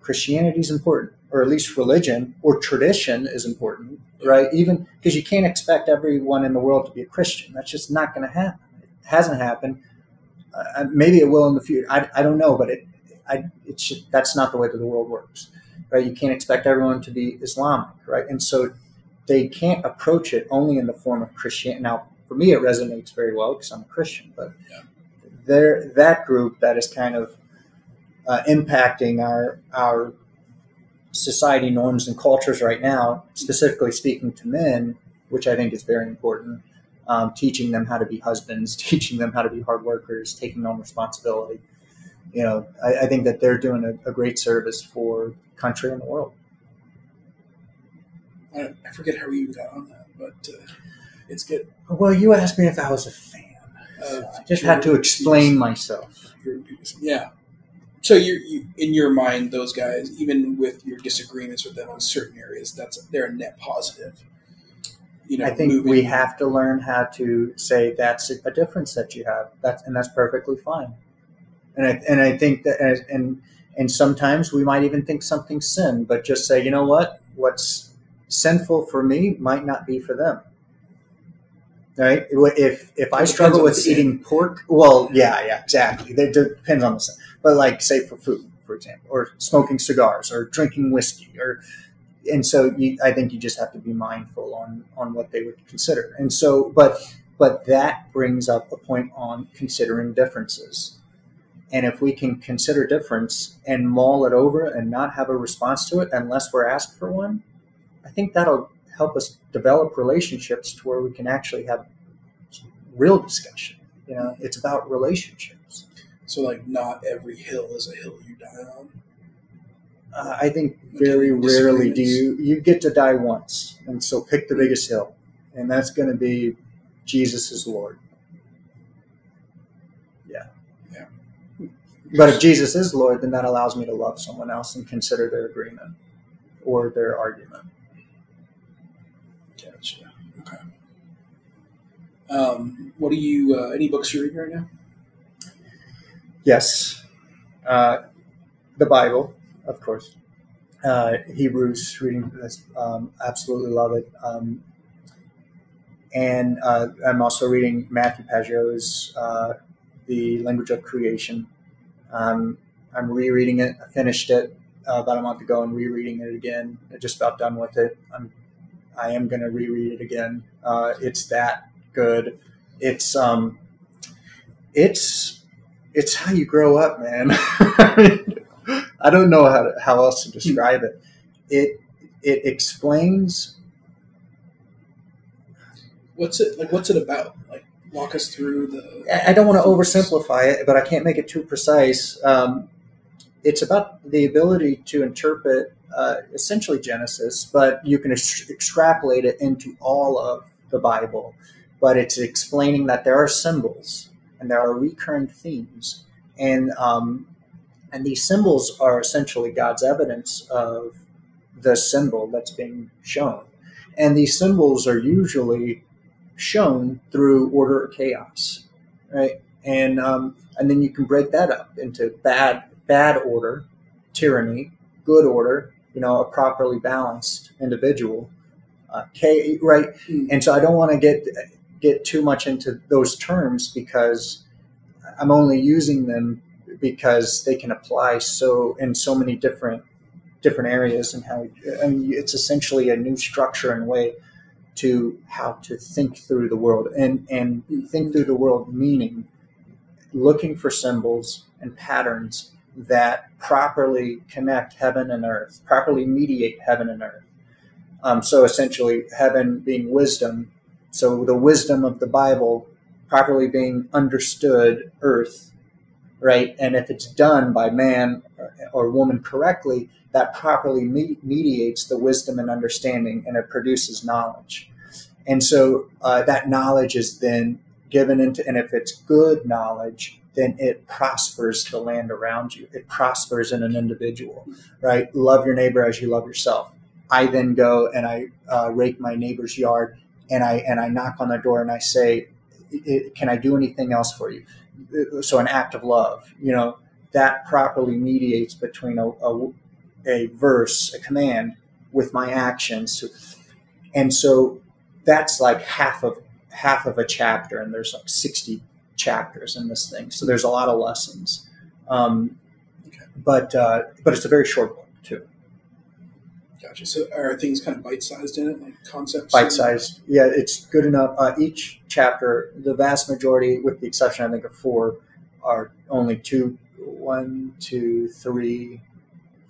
Christianity is important, or at least religion or tradition is important, right? Even because you can't expect everyone in the world to be a Christian. That's just not going to happen. It hasn't happened. Uh, maybe it will in the future. I, I don't know, but it, I, it's that's not the way that the world works, right? You can't expect everyone to be Islamic, right? And so they can't approach it only in the form of Christianity. Now, for me, it resonates very well because I'm a Christian. But yeah. there, that group that is kind of uh, impacting our our society norms and cultures right now, specifically speaking to men, which I think is very important. Um, teaching them how to be husbands, teaching them how to be hard workers, taking on responsibility. You know, I, I think that they're doing a, a, great service for country and the world. I, I forget how we even got on that, but uh, it's good. Well, you asked me if I was a fan. Uh, I just had to explain myself. Yeah. So you're, you, in your mind, those guys, even with your disagreements with them on certain areas, that's they're a net positive. You know, I think moving. we have to learn how to say that's a difference that you have. That's and that's perfectly fine. And I and I think that and and, and sometimes we might even think something's sin, but just say, you know what, what's sinful for me might not be for them right? If if I struggle with eating pork, well, yeah, yeah, exactly. It depends on the sin. But like, say for food, for example, or smoking cigars, or drinking whiskey, or and so you, I think you just have to be mindful on on what they would consider. And so, but but that brings up a point on considering differences. And if we can consider difference and mull it over and not have a response to it unless we're asked for one, I think that'll help us develop relationships to where we can actually have real discussion. You know, it's about relationships. So, like, not every hill is a hill you die on. Uh, I think very rarely do you you get to die once, and so pick the biggest hill, and that's going to be Jesus is Lord. Yeah, yeah. But if Jesus is Lord, then that allows me to love someone else and consider their agreement or their argument. Gotcha. Okay. Um, what are you? Uh, any books you're reading right now? Yes, uh, the Bible, of course. Uh, Hebrews reading this, um, absolutely love it. Um, and uh, I'm also reading Matthew Pageau's uh, The Language of Creation. Um, I'm rereading it. I finished it uh, about a month ago and rereading it again. I'm just about done with it. I'm I am going to reread it again. Uh, it's that good. It's um, it's it's how you grow up, man. I don't know how to, how else to describe it. It it explains What's it like? What's it about? Like, walk us through the. I don't want to oversimplify it, but I can't make it too precise. Um, it's about the ability to interpret uh, essentially Genesis, but you can ex- extrapolate it into all of the Bible. But it's explaining that there are symbols and there are recurring themes, and um, and these symbols are essentially God's evidence of the symbol that's being shown. And these symbols are usually shown through order or chaos, right? And um, and then you can break that up into bad bad order, tyranny, good order, you know, a properly balanced individual, uh, K, right? Hmm. And so I don't want to get get too much into those terms because I'm only using them because they can apply so in so many different different areas and how I mean it's essentially a new structure and way to how to think through the world and and think through the world meaning looking for symbols and patterns that properly connect heaven and earth properly mediate heaven and earth. Um, so essentially heaven being wisdom so the wisdom of the bible properly being understood earth right and if it's done by man or woman correctly that properly me- mediates the wisdom and understanding and it produces knowledge. And so uh, that knowledge is then given into, and if it's good knowledge, then it prospers the land around you. It prospers in an individual, right? Love your neighbor as you love yourself. I then go and I uh, rake my neighbor's yard and I and I knock on their door and I say, "Can I do anything else for you?" So an act of love, you know, that properly mediates between a, a, a verse, a command, with my actions. And so that's like half of half of a chapter, and there's like sixty chapters in this thing. So there's a lot of lessons. Um, Okay. but uh, but it's a very short book too. Gotcha. So are things kind of bite sized in it, like concepts? Bite sized. Yeah, it's good enough. Uh, each chapter, the vast majority, with the exception I think of four, are only two, one, two, three,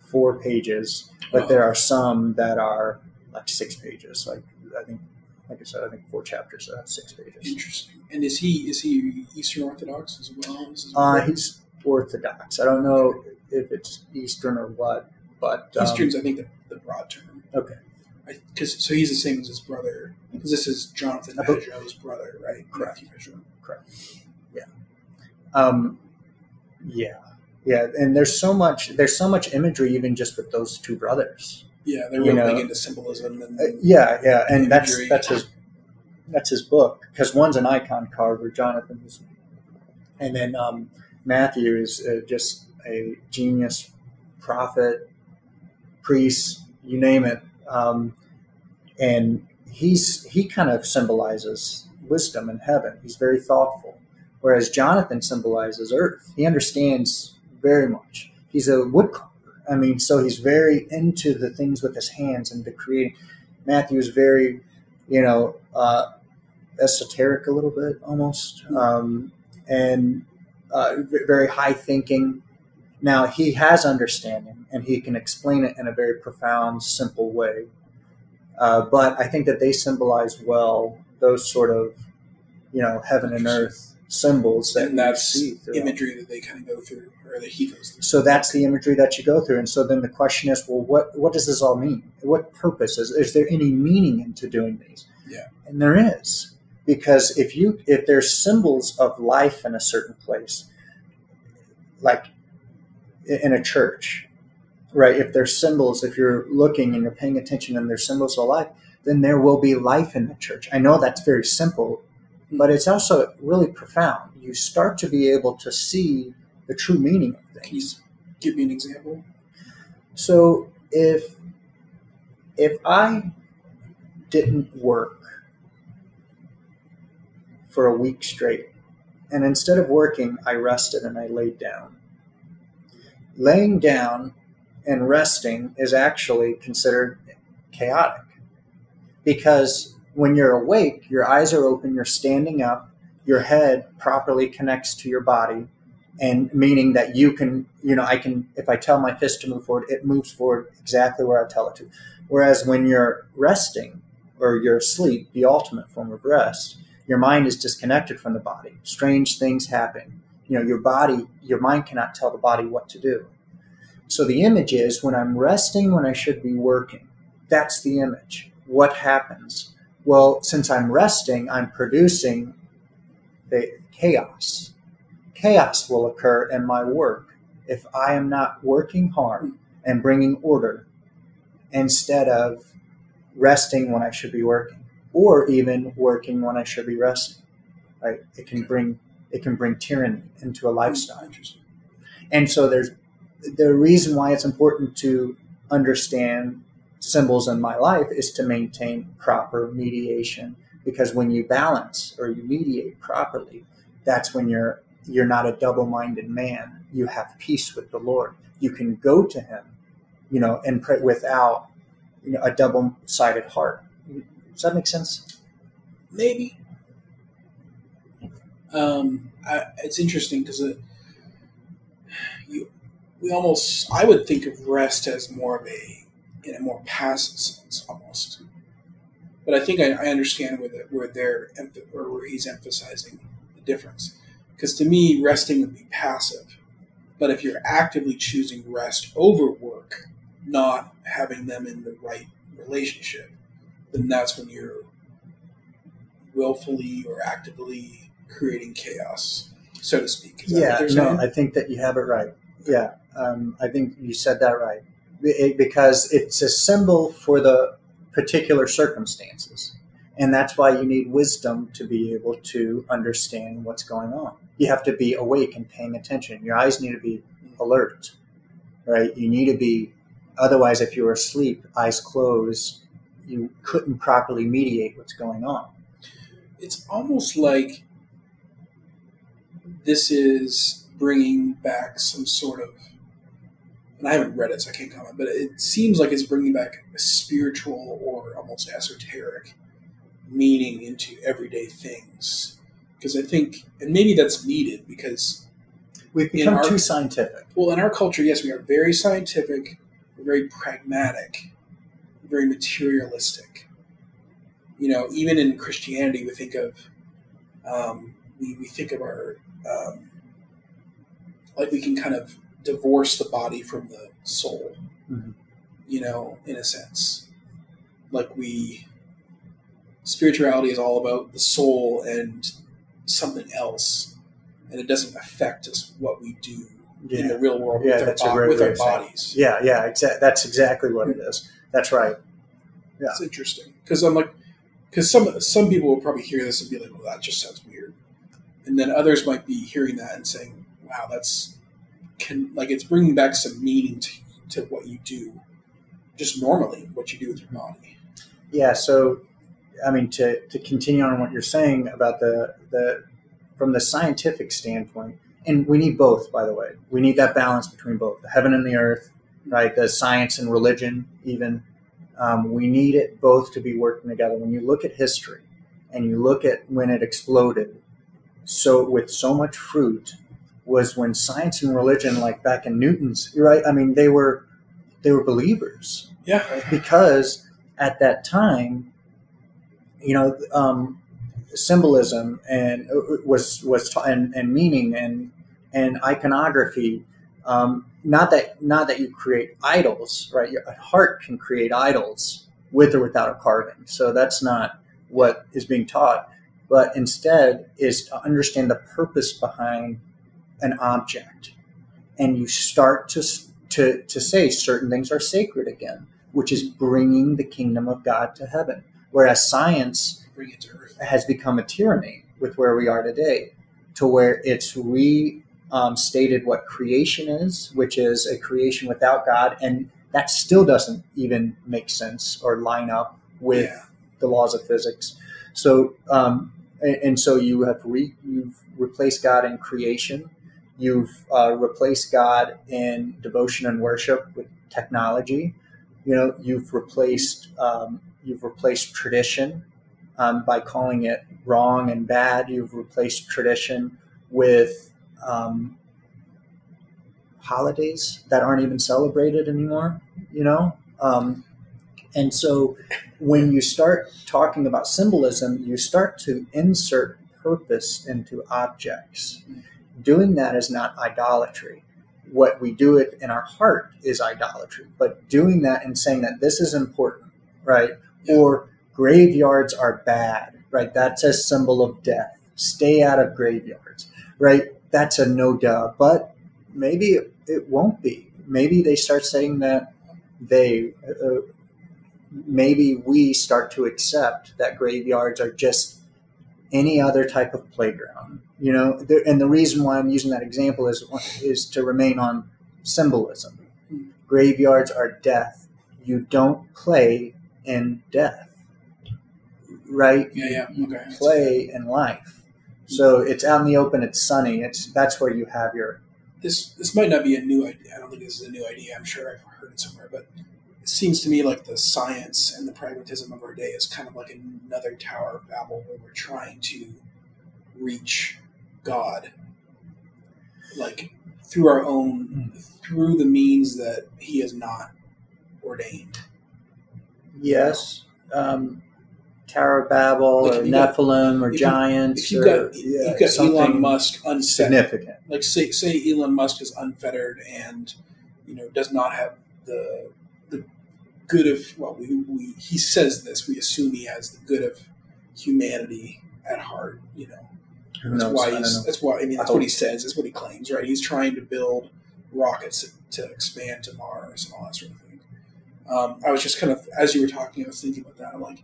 four pages. But there are some that are like six pages. Like I think, like I said, I think four chapters. So that's six pages. Interesting. And is he is he Eastern Orthodox as well? Uh, he's Orthodox. I don't know if it's Eastern or what, but um, Eastern's, I think, the, the broad term. Okay. Because so he's the same as his brother. Because this is Jonathan I bel- brother, right? Correct. Matthew Pageau. Um, yeah, yeah, and there's so much there's so much imagery even just with those two brothers. Yeah, they're You know, big into symbolism and Uh, yeah, yeah, and that's Imagery. that's his that's his book because one's an icon carver, Jonathan's, and then um, Matthew is uh, just a genius prophet, priest, you name it, um, and he's he kind of symbolizes wisdom in heaven. He's very thoughtful, whereas Jonathan symbolizes earth. He understands very much. He's a woodcarver. I mean, so he's very into the things with his hands and the creating. Matthew is very, you know, uh, esoteric a little bit almost, um, and uh, very high thinking. Now he has understanding, and he can explain it in a very profound, simple way. Uh, but I think that they symbolize well those sort of, you know, heaven and earth symbols that and that's imagery that they kind of go through, or that he goes through. So that's the imagery that you go through. And so then the question is, well, what, what does this all mean? What purpose is, is there any meaning into doing these? Yeah. And there is, because if you, if there's symbols of life in a certain place, like in a church, right? If there's symbols, if you're looking and you're paying attention and there's symbols of life, then there will be life in the church. I know that's very simple, but it's also really profound. You start to be able to see the true meaning of Can you things. give me an example? So if if I didn't work for a week straight. And instead of working, I rested and I laid down. Laying down and resting is actually considered chaotic because when you're awake, your eyes are open, you're standing up, your head properly connects to your body, and meaning that you can, you know, I can, if I tell my fist to move forward, it moves forward exactly where I tell it to. Whereas when you're resting or you're asleep, the ultimate form of rest, your mind is disconnected from the body. Strange things happen. You know, your body, your mind cannot tell the body what to do. So the image is when I'm resting when I should be working. That's the image. What happens? Well, since I'm resting, I'm producing the chaos. Chaos will occur in my work if I am not working hard and bringing order instead of resting when I should be working, or even working when I should be resting. Right? It can bring it can bring tyranny into a lifestyle. And so there's the reason why it's important to understand symbols in my life is to maintain proper mediation. Because when you balance or you mediate properly that's when you're you're not a double-minded man. You have peace with the lord. You can go to him you know and pray without you know, a double-sided heart. Does that make sense? Maybe um, I, it's interesting because it, you, we almost I would think of rest as more of a in a more passive sense almost. But I think I, I understand where, the, where they're or where he's emphasizing the difference. Because to me, resting would be passive. But if you're actively choosing rest over work, not having them in the right relationship, then that's when you're willfully or actively creating chaos, so to speak. yeah, no, I think that you have it right. Yeah, um, I think you said that right because it's a symbol for the particular circumstances. And that's why you need wisdom to be able to understand what's going on. You have to be awake and paying attention. Your eyes need to be alert, right? You need to be, otherwise, if you're asleep, eyes closed, you couldn't properly mediate what's going on. It's almost like this is bringing back some sort of and I haven't read it, so I can't comment, but it seems like it's bringing back a spiritual or almost esoteric meaning into everyday things. Because I think, and maybe that's needed because we've become our, too scientific. Well, in our culture, yes, we are very scientific, very pragmatic, very materialistic. You know, even in Christianity, we think of um, we, we think of our um, like we can kind of divorce the body from the soul. Mm-hmm. You know, in a sense, like we spirituality is all about the soul and something else, and it doesn't affect us what we do yeah. in the real world yeah, with, our, with our bodies. Yeah, yeah, exa- that's exactly what it is. That's right. Yeah, it's interesting because I'm like, because some some people will probably hear this and be like, "Well, that just sounds weird," and then others might be hearing that and saying, "Wow, that's can like it's bringing back some meaning to, to what you do just normally what you do with your body. Yeah so i mean to, to continue on what you're saying about the the from the scientific standpoint and we need both by the way. We need that balance between both the heaven and the earth right the science and religion even. Um, we need it both to be working together. When you look at history and you look at when it exploded so with so much fruit was when science and religion, like back in Newton's, right? I mean, they were they were believers. Yeah. Because at that time, you know, um, symbolism and uh, was was and, and meaning and and iconography. Um, not that not that you create idols, right? Your heart can create idols with or without a carving. So that's not what is being taught, but instead is to understand the purpose behind an object and you start to, to, to say certain things are sacred again, which is bringing the kingdom of God to heaven. Whereas science has become a tyranny with where we are today, to where it's restated um, what creation is, which is a creation without God, and that still doesn't even make sense or line up with yeah. the laws of physics. So um, and, so you have re, you've replaced God in creation. You've uh, replaced God in devotion and worship with technology. You know, you've replaced um, you've replaced tradition um, by calling it wrong and bad. You've replaced tradition with um, holidays that aren't even celebrated anymore. You know, um, and so when you start talking about symbolism, you start to insert purpose into objects. Doing that is not idolatry. What we do it in our heart is idolatry. But doing that and saying that this is important, right? Or graveyards are bad, right? That's a symbol of death. Stay out of graveyards, right? That's a no duh. But maybe it won't be. Maybe they start saying that they uh, maybe we start to accept that graveyards are just any other type of playground. You know, and the reason why I'm using that example is is to remain on symbolism. Graveyards are death. You don't play in death, right? Yeah, yeah. Okay. You play in life. So it's out in the open. It's sunny. It's that's where you have your. This this might not be a new idea. I don't think this is a new idea. I'm sure I've heard it somewhere, but seems to me like the science and the pragmatism of our day is kind of like another Tower of Babel where we're trying to reach God, like through our own, through the means that He has not ordained. Yes. Um, Tower of Babel Like, or you got- Nephilim or if you- giants. If you've or, got, yeah, you've got Elon Musk unfettered, significant. like say say Elon Musk is unfettered and you know does not have the good of well we, we he says this we assume he has the good of humanity at heart you know that's knows? why he's know. that's why I mean that's I what he says that's what he claims right he's trying to build rockets to, to expand to Mars and all that sort of thing um, I was just kind of as you were talking I was thinking about that I'm like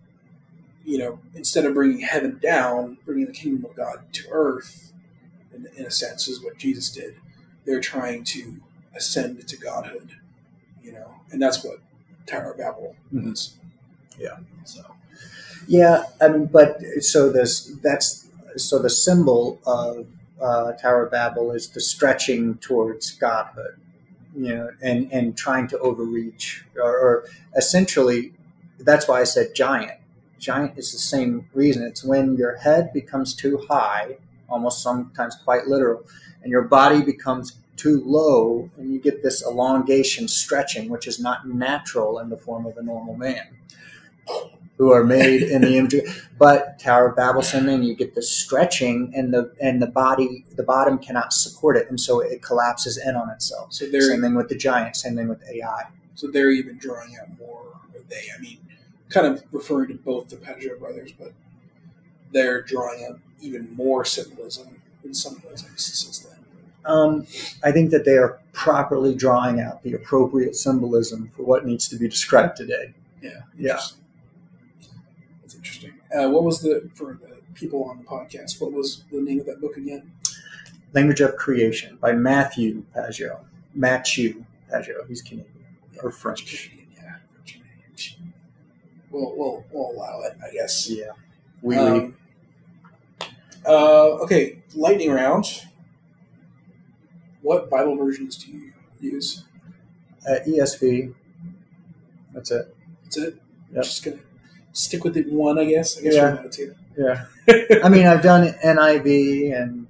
you know instead of bringing heaven down bringing the kingdom of God to earth in, in a sense is what Jesus did they're trying to ascend to godhood you know and that's what Tower of Babel Mhm. Yeah. so Yeah, I mean, but so this that's so the symbol of uh, Tower of Babel is the stretching towards godhood, you know, and and trying to overreach, or, or essentially, that's why I said giant. Giant is the same reason. It's when your head becomes too high, almost sometimes quite literal, and your body becomes too low, and you get this elongation, stretching, which is not natural in the form of a normal man who are made in the image. But Tower of Babel, thing. You get the stretching, and the and the body, the bottom cannot support it, and so it collapses in on itself. so they're Same thing with the giant. Same thing with AI. So they're even drawing out more, or they, I mean, kind of referring to both the Pageau brothers, but they're drawing out even more symbolism in some of those instances. Um, I think that they are properly drawing out the appropriate symbolism for what needs to be described today. Yeah. Yeah. That's interesting. Uh, what was the, for the people on the podcast, what was the name of that book again? Language of Creation by Matthew Pageau. Matthew Pageau. He's Canadian or French. Canadian, yeah. French Canadian. We'll, we'll, we'll allow it, I guess. Yeah. We, Um, uh, okay, lightning round. What Bible versions do you use? uh, ESV. That's it. That's it. Yep. Just gonna stick with the one, I guess. I guess Yeah. to. Yeah. I mean, I've done NIV and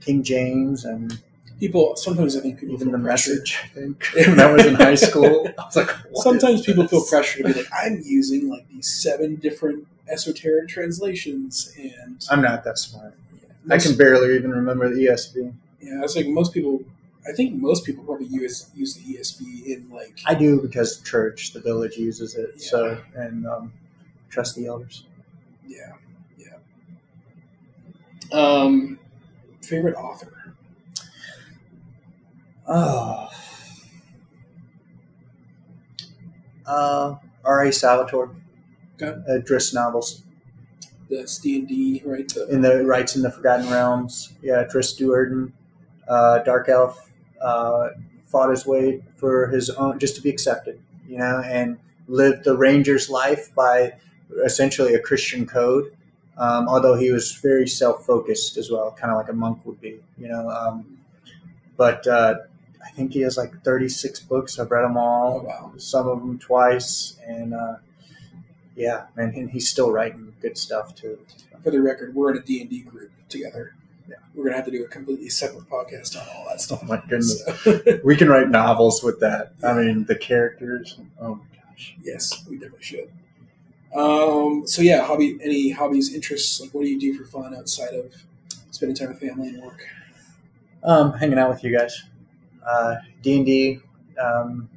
King James and People sometimes I think people even the pressure. message. I think when I was in high school, I was like, what Sometimes people feel pressure to be like, I'm using like these seven different esoteric translations, and I'm not that smart. I can barely even remember the ESV. Yeah, it's like most people. I think most people probably use use the ESV in like I do because church, the village uses it. So and um, trust the elders. yeah yeah. Um, favorite author. Oh. Uh, R.A. Salvatore. Okay. Uh, Drizzt novels. That's D and D, right? The, in the Rights in the Forgotten Realms. Yeah, Drizzt Do'Urden, uh, Dark Elf, uh, fought his way for his own, just to be accepted, you know, and lived the Ranger's life by essentially a Christian code. Um, although he was very self-focused as well, kind of like a monk would be, you know. Um, but uh, I think he has like 36 books. I've read them all, Oh, wow. some of them twice, and uh, yeah, man, and he's still writing good stuff too. For the record, we're in a D and D group together. Yeah. We're gonna have to do a completely separate podcast on all that stuff. Oh my goodness. So- We can write novels with that. I mean, the characters. Oh my gosh. yes, we definitely should. Um, so yeah, hobby. Any hobbies, interests? Like, what do you do for fun outside of spending time with family and work? Um, hanging out with you guys. Uh, D and D. Um,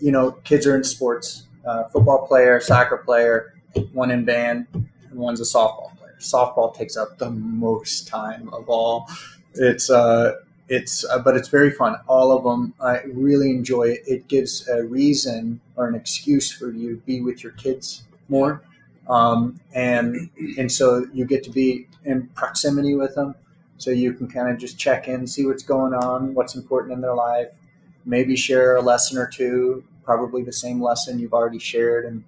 you know, kids are in sports. Uh, football player, soccer player, one in band, and one's a softball player. Softball takes up the most time of all. It's uh, it's uh, but it's very fun. All of them, I really enjoy it. It gives a reason or an excuse for you to be with your kids more, um, and and so you get to be in proximity with them so you can kind of just check in, see what's going on, what's important in their life, maybe share a lesson or two, probably the same lesson you've already shared, and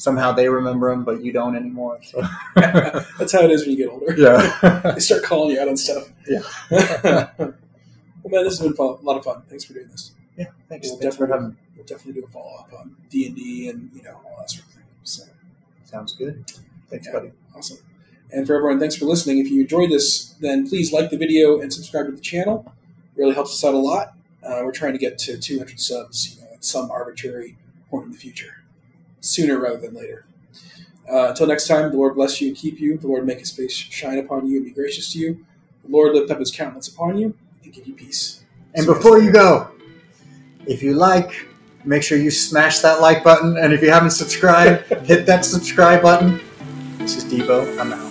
somehow they remember them, but you don't anymore. So That's how it is when you get older. yeah, They start calling you out on stuff. Yeah. well, man, this has been fun, a lot of fun. Thanks for doing this. yeah. Thanks, We'll thanks for definitely, having. me. we'll definitely do a follow up on D and D and you know all that sort of thing. So Sounds good. Thanks, Yeah. buddy. awesome. And for everyone, thanks for listening. If you enjoyed this, then please like the video and subscribe to the channel. It really helps us out a lot. Uh, we're trying to get to 200 subs, you know, at some arbitrary point in the future, sooner rather than later. Uh, until next time, the Lord bless you and keep you. The Lord make His face shine upon you and be gracious to you. The Lord lift up His countenance upon you and give you peace. And you before you go, if you like, make sure you smash that like button. And if you haven't subscribed, hit that subscribe button. This is Debo. I'm out.